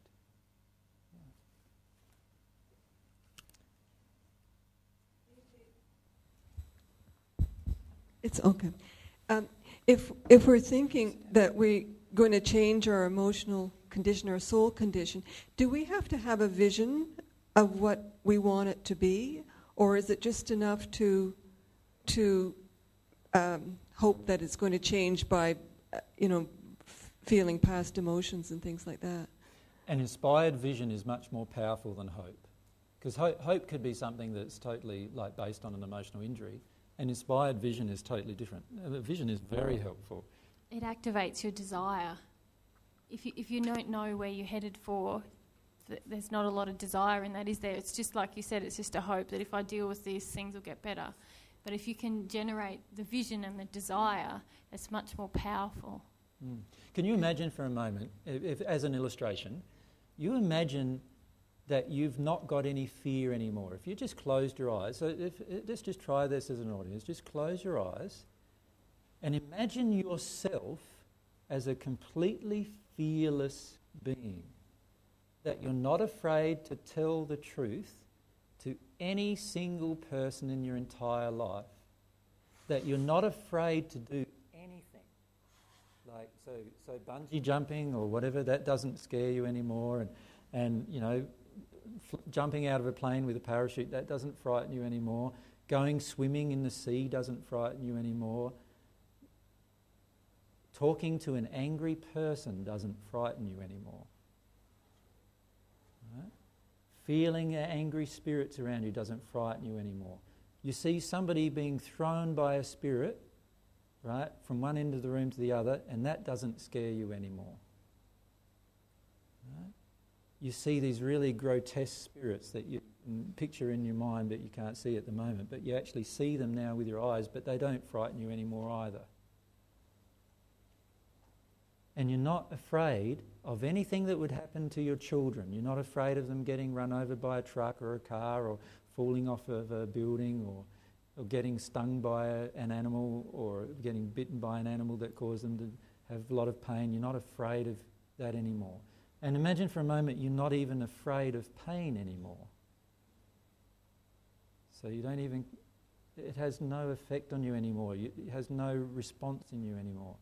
It's okay. Um, if if we're thinking that we're going to change our emotional condition, our soul condition, do we have to have a vision of what we want it to be, or is it just enough to to um, hope that it's going to change by, you know, feeling past emotions and things like that. An inspired vision is much more powerful than hope. Because hope, hope could be something that's totally like based on an emotional injury. An inspired vision is totally different. A vision is very helpful. It activates your desire. If you, if you don't know where you're headed for, th- there's not a lot of desire in that, is there? It's just like you said, it's just a hope that if I deal with these, things will get better. But if you can generate the vision and the desire, it's much more powerful. Mm. Can you imagine for a moment, if, if, as an illustration, you imagine that you've not got any fear anymore. If you just closed your eyes, so if, let's just try this as an audience. Just close your eyes and imagine yourself as a completely fearless being. That you're not afraid to tell the truth to any single person in your entire life. that you're not afraid to do anything. Like, so, so bungee jumping or whatever, that doesn't scare you anymore. And, and you know, jumping out of a plane with a parachute, that doesn't frighten you anymore. Going swimming in the sea doesn't frighten you anymore. Talking to an angry person doesn't frighten you anymore. Right? Feeling angry spirits around you doesn't frighten you anymore. You see somebody being thrown by a spirit, right, from one end of the room to the other, and that doesn't scare you anymore. You see these really grotesque spirits that you mm, picture in your mind but you can't see at the moment, but you actually see them now with your eyes, but they don't frighten you anymore either. And you're not afraid of anything that would happen to your children. You're not afraid of them getting run over by a truck or a car or falling off of a building or, or getting stung by a, an animal or getting bitten by an animal that caused them to have a lot of pain. You're not afraid of that anymore. And imagine for a moment you're not even afraid of pain anymore. So you don't even, it has no effect on you anymore. it has no response in you anymore.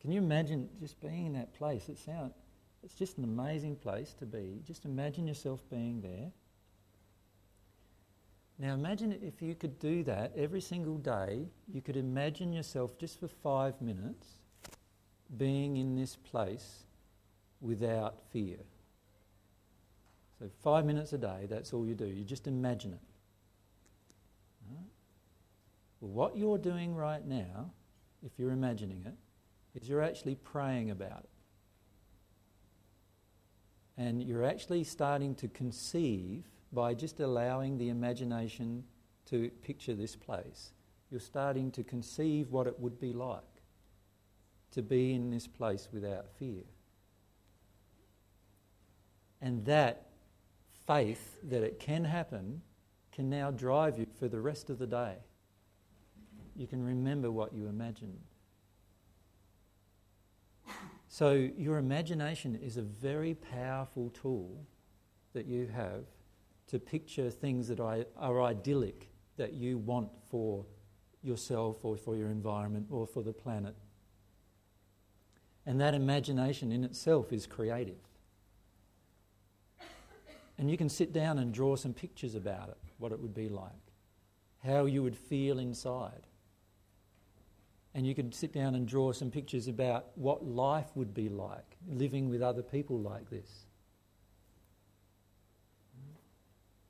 Can you imagine just being in that place? It sounds, it's just an amazing place to be. Just imagine yourself being there. Now imagine if you could do that every single day, you could imagine yourself just for five minutes being in this place without fear. So five minutes a day, that's all you do. You just imagine it. Well, what you're doing right now, if you're imagining it, is you're actually praying about it. And you're actually starting to conceive by just allowing the imagination to picture this place. You're starting to conceive what it would be like to be in this place without fear. And that faith that it can happen can now drive you for the rest of the day. You can remember what you imagined. So, your imagination is a very powerful tool that you have to picture things that are idyllic that you want for yourself or for your environment or for the planet. And that imagination in itself is creative. And you can sit down and draw some pictures about it, what it would be like, how you would feel inside. And you can sit down and draw some pictures about what life would be like living with other people like this.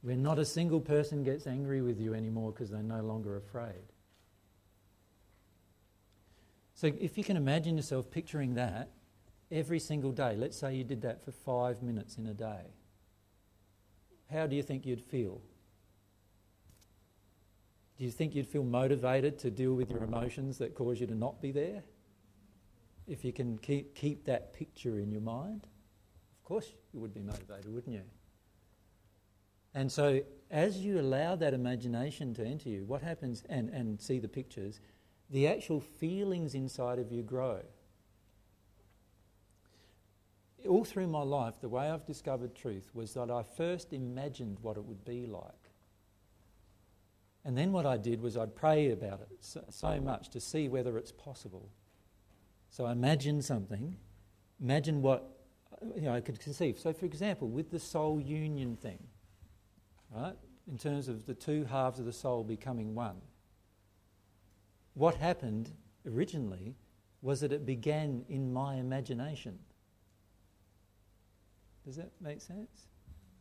Where not a single person gets angry with you anymore because they're no longer afraid. So, if you can imagine yourself picturing that every single day, let's say you did that for five minutes in a day how do you think you'd feel? Do you think you'd feel motivated to deal with your emotions that cause you to not be there? If you can keep, keep that picture in your mind, of course you would be motivated, wouldn't you? And so, as you allow that imagination to enter you, what happens, and, and see the pictures, the actual feelings inside of you grow all through my life, the way I've discovered truth was that I first imagined what it would be like. And then what I did was I'd pray about it so, so much to see whether it's possible. So I imagined something, imagine what you know, I could conceive. So, for example, with the soul union thing, right, in terms of the two halves of the soul becoming one, what happened originally was that it began in my imagination. Does that make sense?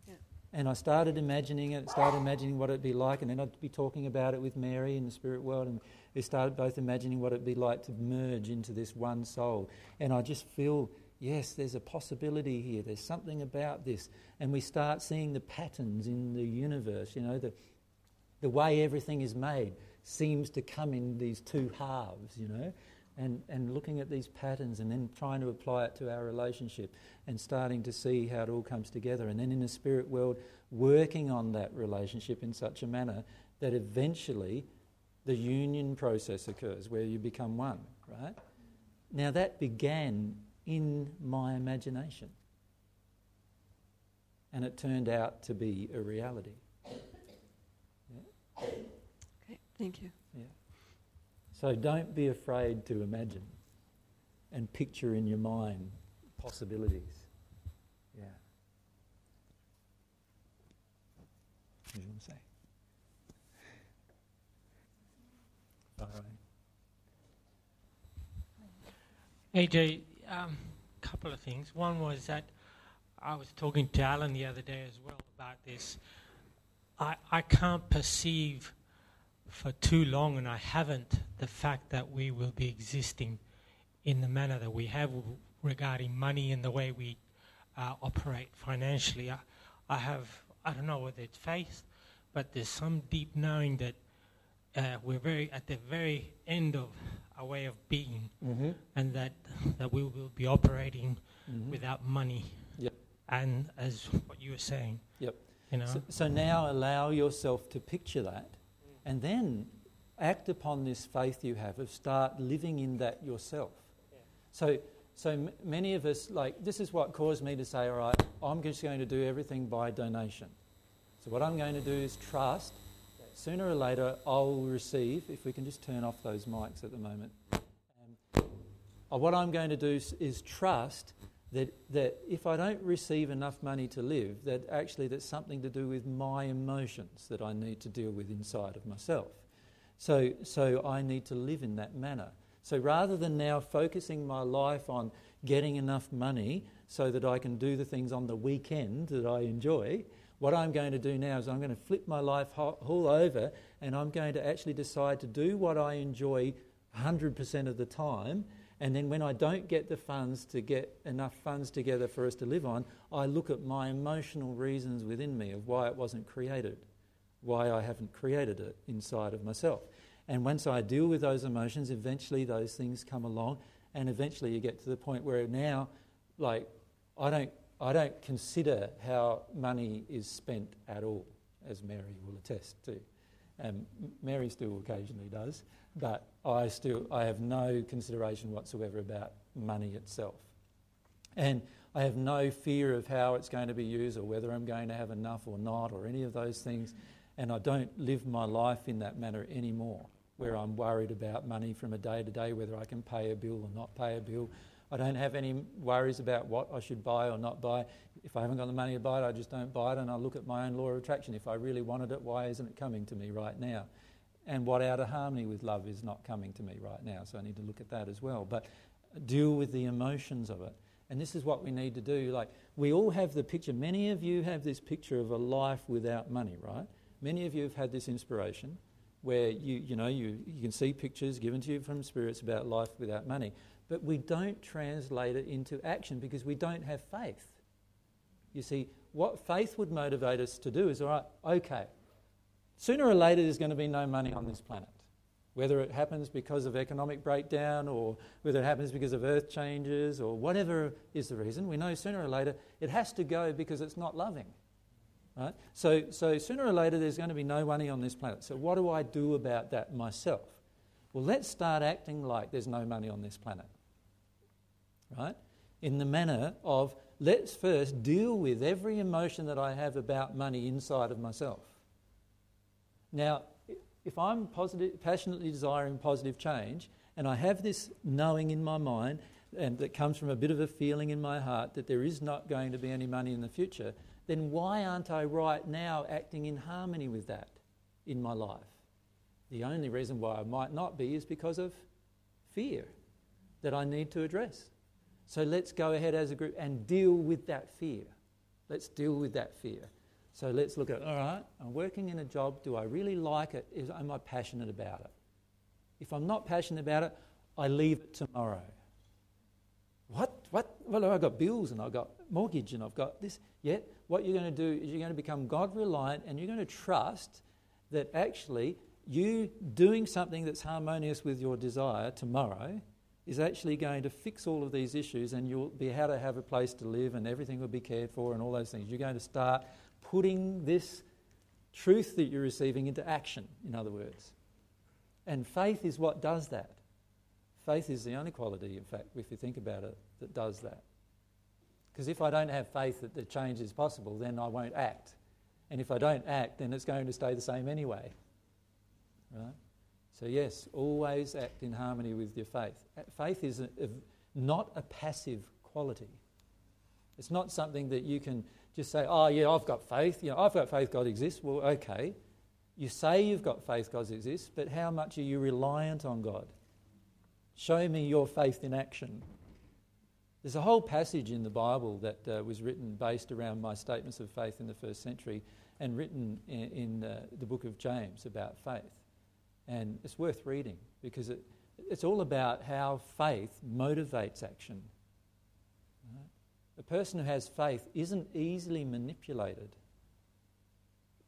Yeah. And I started imagining it, started imagining what it'd be like, and then I'd be talking about it with Mary in the spirit world, and we started both imagining what it'd be like to merge into this one soul. And I just feel, yes, there's a possibility here, there's something about this. And we start seeing the patterns in the universe, you know, the, the way everything is made seems to come in these two halves, you know and, and looking at these patterns and then trying to apply it to our relationship and starting to see how it all comes together. And then in the spirit world, working on that relationship in such a manner that eventually the union process occurs where you become one, right? Now that began in my imagination. And it turned out to be a reality. Yeah. Okay, thank you. So don't be afraid to imagine and picture in your mind possibilities. Yeah. What do you want to say? All right. AJ, a um, couple of things. One was that I was talking to Alan the other day as well about this. I, I can't perceive for too long, and I haven't, the fact that we will be existing in the manner that we have regarding money and the way we uh, operate financially. I, I, have, I don't know whether it's faith, but there's some deep knowing that uh, we're very at the very end of a way of being, mm-hmm. and that that we will be operating mm-hmm. without money. Yep. And as what you were saying. Yep. You know. So, so now allow yourself to picture that, and then act upon this faith you have of start living in that yourself. Yeah. So. So m- many of us, like, this is what caused me to say, all right, I'm just going to do everything by donation. So what I'm going to do is trust sooner or later I'll receive, if we can just turn off those mics at the moment. Um, what I'm going to do is, is, trust that, that if I don't receive enough money to live, that actually that's something to do with my emotions that I need to deal with inside of myself. So, so I need to live in that manner. So rather than now focusing my life on getting enough money so that I can do the things on the weekend that I enjoy, what I'm going to do now is I'm going to flip my life all over and I'm going to actually decide to do what I enjoy 100% of the time. And then when I don't get the funds to get enough funds together for us to live on, I look at my emotional reasons within me of why it wasn't created, why I haven't created it inside of myself. And once I deal with those emotions, eventually those things come along, and eventually you get to the point where now, like, I don't I don't consider how money is spent at all, as Mary will attest to. Um, Mary still occasionally does, but I still I have no consideration whatsoever about money itself, and I have no fear of how it's going to be used or whether I'm going to have enough or not or any of those things, and I don't live my life in that manner anymore, where I'm worried about money from a day to day, whether I can pay a bill or not pay a bill, I don't have any worries about what I should buy or not buy. If I haven't got the money to buy it, I just don't buy it and I look at my own law of attraction. If I really wanted it, why isn't it coming to me right now? And what out of harmony with love is not coming to me right now? So I need to look at that as well. But deal with the emotions of it. And this is what we need to do. Like, we all have the picture. Many of you have this picture of a life without money, right? Many of you have had this inspiration where you, you know, you, you can see pictures given to you from spirits about life without money but we don't translate it into action because we don't have faith. You see, what faith would motivate us to do is all right, okay, sooner or later there's going to be no money on this planet. Whether it happens because of economic breakdown or whether it happens because of earth changes or whatever is the reason, we know sooner or later it has to go because it's not loving. Right? So, so sooner or later there's going to be no money on this planet. So, what do I do about that myself? Well, let's start acting like there's no money on this planet right? In the manner of let's first deal with every emotion that I have about money inside of myself. Now, if I'm positive, passionately desiring positive change, and I have this knowing in my mind, and that comes from a bit of a feeling in my heart that there is not going to be any money in the future, then why aren't I right now acting in harmony with that in my life? The only reason why I might not be is because of fear that I need to address. So let's go ahead as a group and deal with that fear. Let's deal with that fear. So let's look at all right, I'm working in a job. Do I really like it? Is, am I passionate about it? If I'm not passionate about it, I leave it tomorrow. What? What? Well, I've got bills and I've got mortgage and I've got this. Yet, what you're going to do is you're going to become God reliant and you're going to trust that actually you doing something that's harmonious with your desire tomorrow is actually going to fix all of these issues and you'll be able to have a place to live and everything will be cared for and all those things. You're going to start putting this truth that you're receiving into action, in other words. And faith is what does that. Faith is the only quality, in fact, if you think about it, that does that. Because if I don't have faith that the change is possible, then I won't act. And if I don't act, then it's going to stay the same anyway. Right? So, yes, always act in harmony with your faith. Faith is a, a, not a passive quality. It's not something that you can just say, oh, yeah, I've got faith. You know, I've got faith God exists. Well, okay. You say you've got faith God exists, but how much are you reliant on God? Show me your faith in action. There's a whole passage in the Bible that uh, was written based around my statements of faith in the first century and written in, in uh, the book of James about faith. And it's worth reading because it, it's all about how faith motivates action. A person who has faith isn't easily manipulated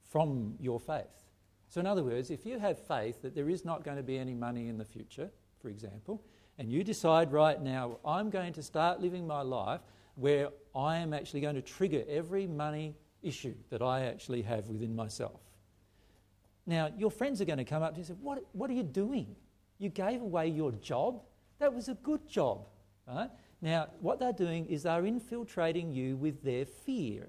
from your faith. So, in other words, if you have faith that there is not going to be any money in the future, for example, and you decide right now, I'm going to start living my life where I am actually going to trigger every money issue that I actually have within myself. Now, your friends are going to come up to you and say, What, what are you doing? You gave away your job? That was a good job. Right? Now, what they're doing is they're infiltrating you with their fear.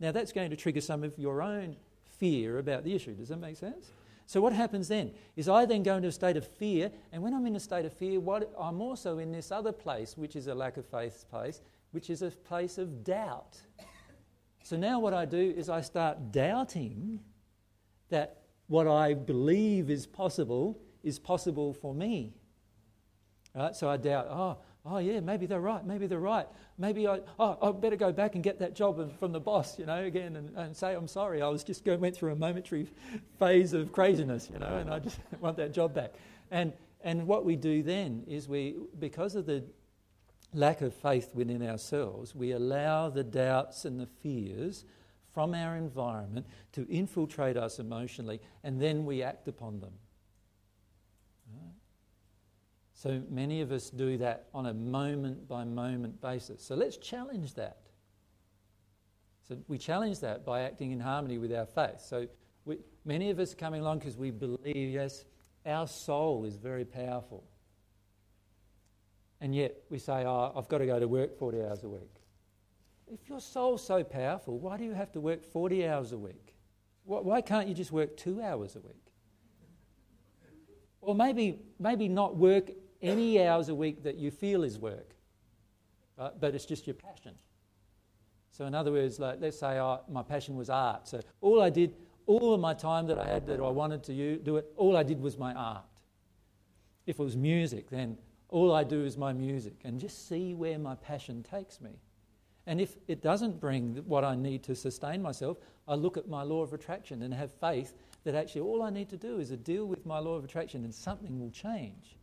Now, that's going to trigger some of your own fear about the issue. Does that make sense? So, what happens then is I then go into a state of fear, and when I'm in a state of fear, what, I'm also in this other place, which is a lack of faith place, which is a place of doubt. So now what I do is I start doubting that what I believe is possible is possible for me. Right? So I doubt, oh, oh yeah, maybe they're right, maybe they're right. Maybe I, oh, I better go back and get that job from the boss, you know, again and, and say, I'm sorry, I was just going, went through a momentary phase of craziness, you know, and I just want that job back. And, and what we do then is we, because of the lack of faith within ourselves, we allow the doubts and the fears from our environment to infiltrate us emotionally, and then we act upon them. So many of us do that on a moment by moment basis. So let's challenge that. So we challenge that by acting in harmony with our faith. So we, many of us coming along because we believe, yes, our soul is very powerful. And yet we say, oh, I've got to go to work 40 hours a week. If your soul's so powerful, why do you have to work 40 hours a week? Why can't you just work two hours a week? Or maybe, maybe not work any hours a week that you feel is work, but it's just your passion. So, in other words, like, let's say oh, my passion was art. So, all I did, all of my time that I had that I wanted to do it, all I did was my art. If it was music, then all I do is my music and just see where my passion takes me. And if it doesn't bring what I need to sustain myself, I look at my law of attraction and have faith that actually all I need to do is to deal with my law of attraction and something will change.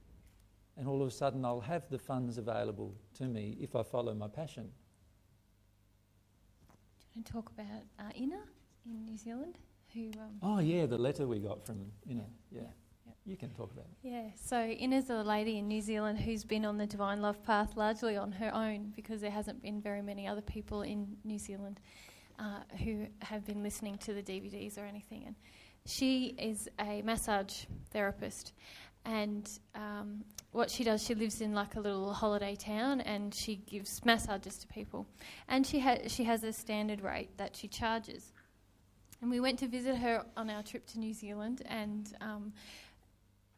And all of a sudden, I'll have the funds available to me if I follow my passion. Do you want to talk about uh, Ina in New Zealand? Who, um, oh, yeah, the letter we got from Ina. yeah. yeah. You can talk about it. Yeah, so Ina's a lady in New Zealand who's been on the divine love path largely on her own because there hasn't been very many other people in New Zealand uh, who have been listening to the DVDs or anything. And she is a massage therapist. And um, what she does, she lives in like a little holiday town, and she gives massages to people. And she ha- she has a standard rate that she charges. And we went to visit her on our trip to New Zealand, and um,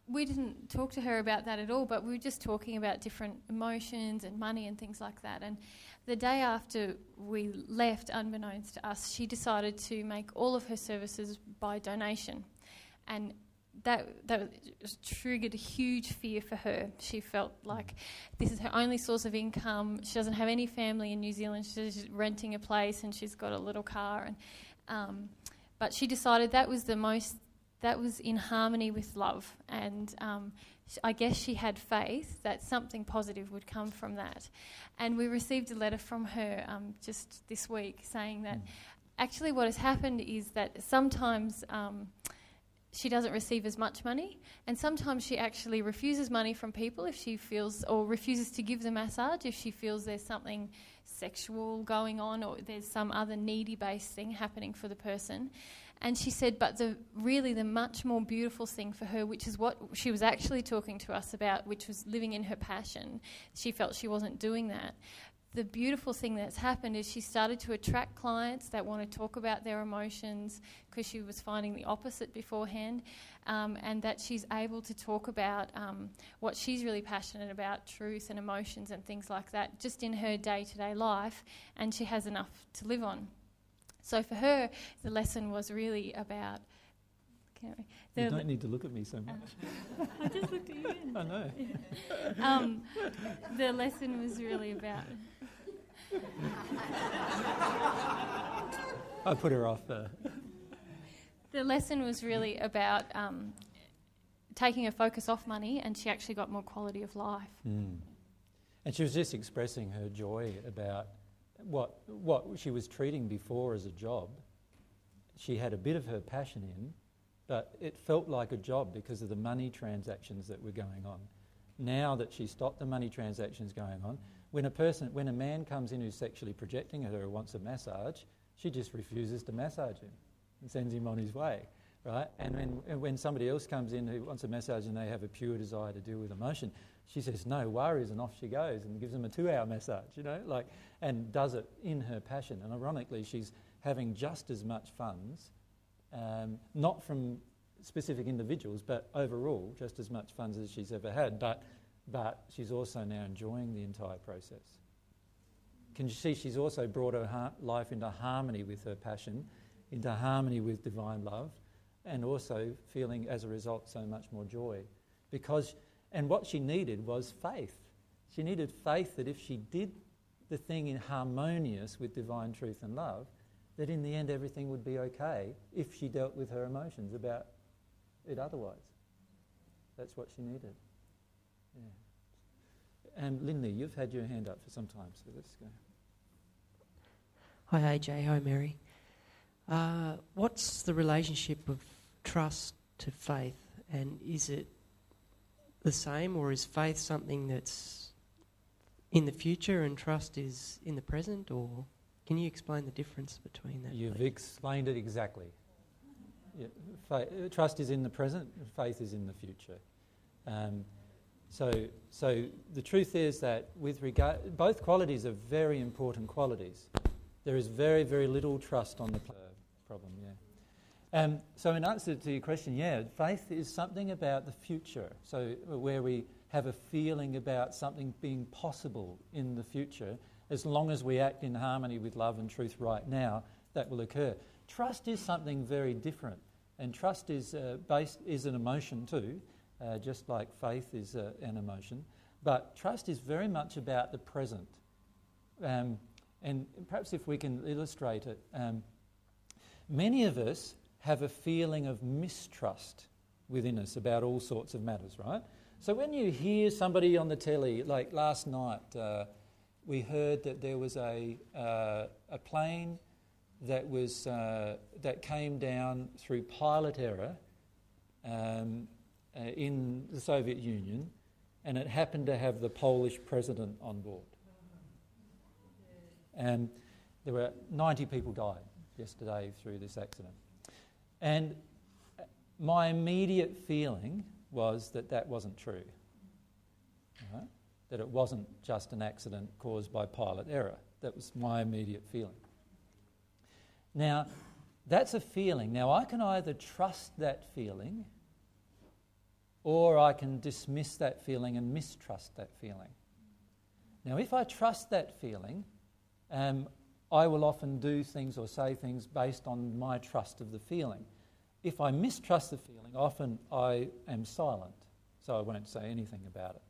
we didn't talk to her about that at all, but we were just talking about different emotions and money and things like that. And the day after we left, unbeknownst to us, she decided to make all of her services by donation. And that, that triggered a huge fear for her. She felt like this is her only source of income. She doesn't have any family in New Zealand. She's renting a place and she's got a little car. And, um, but she decided that was the most that was in harmony with love. And um, I guess she had faith that something positive would come from that. And we received a letter from her um, just this week saying that mm. actually what has happened is that sometimes. She doesn't receive as much money, and sometimes she actually refuses money from people if she feels, or refuses to give the massage if she feels there's something sexual going on or there's some other needy based thing happening for the person. And she said, but the really the much more beautiful thing for her, which is what she was actually talking to us about, which was living in her passion. She felt she wasn't doing that. The beautiful thing that's happened is she started to attract clients that want to talk about their emotions because she was finding the opposite beforehand, um, and that she's able to talk about um, what she's really passionate about truth and emotions and things like that just in her day to day life, and she has enough to live on. So for her, the lesson was really about. The you don't need to look at me so much. Uh, I just looked at you. I know. Um, the lesson was really about I put her off there. The lesson was really about um, taking a focus off money, and she actually got more quality of life. Mm. And she was just expressing her joy about what, what she was treating before as a job. She had a bit of her passion in, but it felt like a job because of the money transactions that were going on. Now that she stopped the money transactions going on, when a person, when a man comes in who's sexually projecting at her or wants a massage, she just refuses to massage him and sends him on his way, right? And when, when somebody else comes in who wants a massage and they have a pure desire to deal with emotion, she says, no worries, and off she goes and gives them a two-hour massage, you know, like, and does it in her passion. And ironically, she's having just as much funds, um, not from specific individuals, but overall, just as much funds as she's ever had. But but she's also now enjoying the entire process. Can you see she's also brought her ha- life into harmony with her passion, into harmony with divine love, and also feeling as a result so much more joy. Because, and what she needed was faith. She needed faith that if she did the thing in harmonious with divine truth and love, that in the end everything would be okay if she dealt with her emotions about it otherwise. That's what she needed. Yeah. And Lindley, you've had your hand up for some time, so let's go. Hi, AJ. Hi, Mary. Uh, what's the relationship of trust to faith, and is it the same, or is faith something that's in the future and trust is in the present, or can you explain the difference between that? You've please? explained it exactly. Yeah, faith, trust is in the present, faith is in the future. Um, so, so the truth is that with regard, both qualities are very important qualities. There is very, very little trust on the problem. Yeah. Um, so, in answer to your question, yeah, faith is something about the future. So, where we have a feeling about something being possible in the future, as long as we act in harmony with love and truth right now, that will occur. Trust is something very different, and trust is uh, based is an emotion too uh, just like faith is uh, an emotion. But trust is very much about the present. Um, and perhaps if we can illustrate it, um, many of us have a feeling of mistrust within us about all sorts of matters, right? So when you hear somebody on the telly, like last night, uh, we heard that there was a, uh, a plane that, was, uh, that came down through pilot error um, uh, in the Soviet Union, and it happened to have the Polish president on board. And there were 90 people died yesterday through this accident. And my immediate feeling was that that wasn't true. Right? That it wasn't just an accident caused by pilot error. That was my immediate feeling. Now, that's a feeling. Now, I can either trust that feeling or I can dismiss that feeling and mistrust that feeling. Now, if I trust that feeling, um, I will often do things or say things based on my trust of the feeling. If I mistrust the feeling, often I am silent, so I won't say anything about it.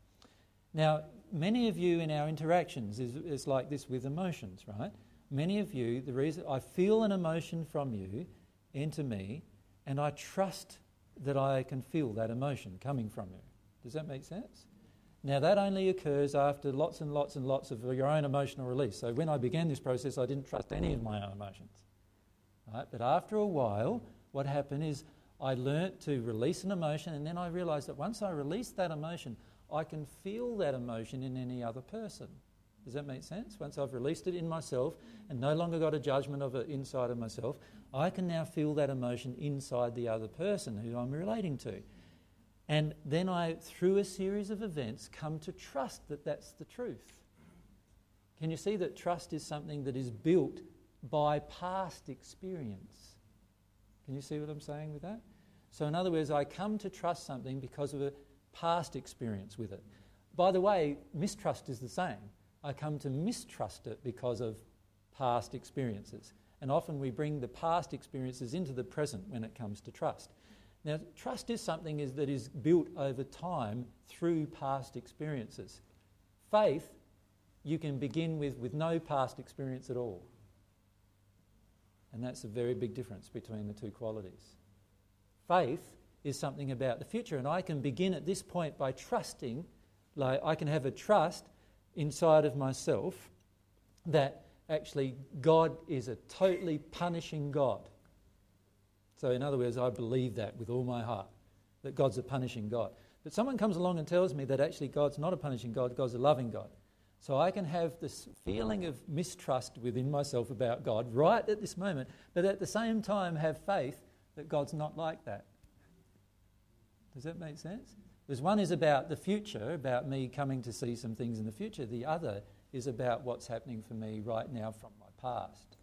Now, many of you in our interactions is, is like this with emotions, right? Many of you, the reason I feel an emotion from you into me, and I trust that I can feel that emotion coming from you. Does that make sense? Now, that only occurs after lots and lots and lots of your own emotional release. So, when I began this process, I didn't trust any of my own emotions. Right? But after a while, what happened is I learnt to release an emotion, and then I realized that once I released that emotion, I can feel that emotion in any other person. Does that make sense? Once I've released it in myself and no longer got a judgment of it inside of myself, I can now feel that emotion inside the other person who I'm relating to. And then I, through a series of events, come to trust that that's the truth. Can you see that trust is something that is built by past experience? Can you see what I'm saying with that? So, in other words, I come to trust something because of a past experience with it. By the way, mistrust is the same. I come to mistrust it because of past experiences. And often we bring the past experiences into the present when it comes to trust. Now, trust is something is, that is built over time through past experiences. Faith, you can begin with with no past experience at all. And that's a very big difference between the two qualities. Faith is something about the future, and I can begin at this point by trusting, like I can have a trust inside of myself that actually God is a totally punishing God. So, in other words, I believe that with all my heart, that God's a punishing God. But someone comes along and tells me that actually God's not a punishing God, God's a loving God. So I can have this feeling of mistrust within myself about God right at this moment, but at the same time have faith that God's not like that. Does that make sense? Because one is about the future, about me coming to see some things in the future. The other is about what's happening for me right now from my past.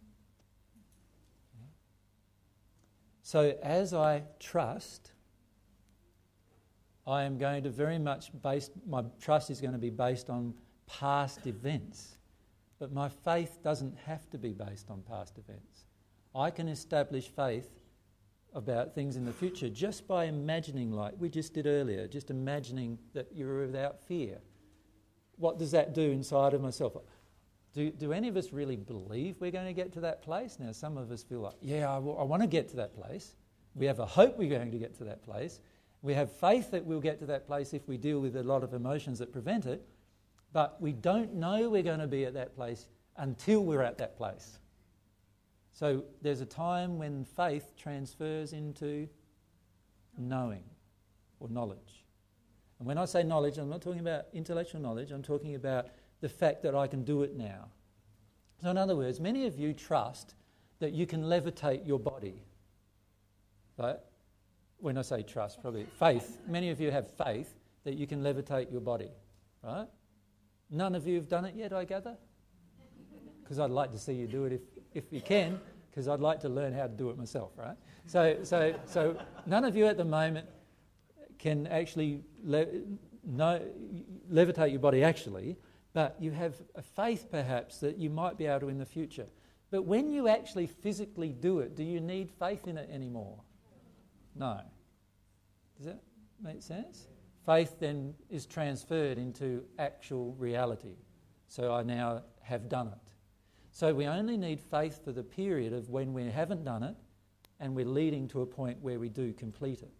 So as I trust, I am going to very much base, my trust is going to be based on past events. But my faith doesn't have to be based on past events. I can establish faith about things in the future just by imagining, like we just did earlier, just imagining that you're without fear. What does that do inside of myself? Do, do any of us really believe we're going to get to that place? Now, some of us feel like, yeah, I, w- I want to get to that place. We have a hope we're going to get to that place. We have faith that we'll get to that place if we deal with a lot of emotions that prevent it. But we don't know we're going to be at that place until we're at that place. So there's a time when faith transfers into knowing or knowledge. And when I say knowledge, I'm not talking about intellectual knowledge, I'm talking about the fact that I can do it now. So, in other words, many of you trust that you can levitate your body. Right? When I say trust, probably faith. Many of you have faith that you can levitate your body. Right? None of you have done it yet, I gather? Because I'd like to see you do it if, if you can, because I'd like to learn how to do it myself, right? So, so, so none of you at the moment can actually le- no, levitate your body actually, but you have a faith perhaps that you might be able to in the future. But when you actually physically do it, do you need faith in it anymore? No. Does that make sense? faith then is transferred into actual reality. So I now have done it. So we only need faith for the period of when we haven't done it and we're leading to a point where we do complete it.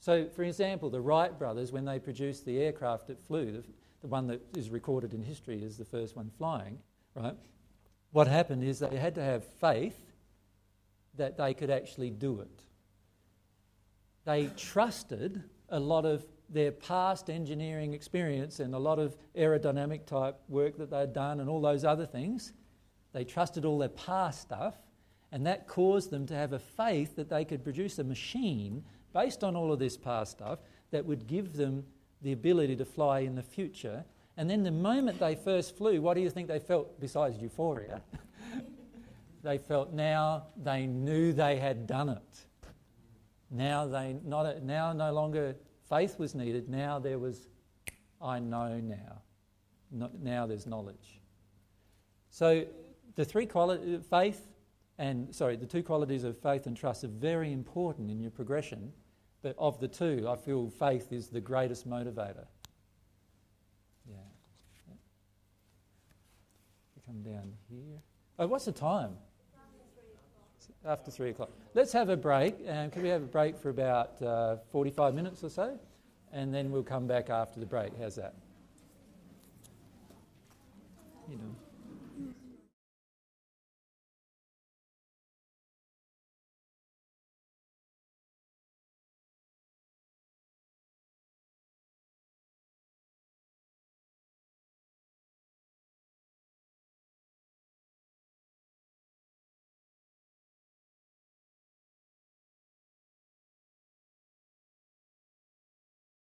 So, for example, the Wright brothers, when they produced the aircraft that flew, the, the one that is recorded in history as the first one flying, right? What happened is they had to have faith that they could actually do it. They trusted a lot of their past engineering experience and a lot of aerodynamic type work that they'd done and all those other things. They trusted all their past stuff, and that caused them to have a faith that they could produce a machine based on all of this past stuff that would give them the ability to fly in the future. And then the moment they first flew, what do you think they felt besides euphoria? they felt now they knew they had done it. Now they not now no longer faith was needed. Now there was, I know now. No, now there's knowledge. So the three qualities, faith and, sorry, the two qualities of faith and trust are very important in your progression. But of the two, I feel faith is the greatest motivator. Yeah. yeah. come down here. Oh, what's the time? after three o'clock. Let's have a break. Um, can we have a break for about uh, 45 minutes or so? And then we'll come back after the break. How's that? You know.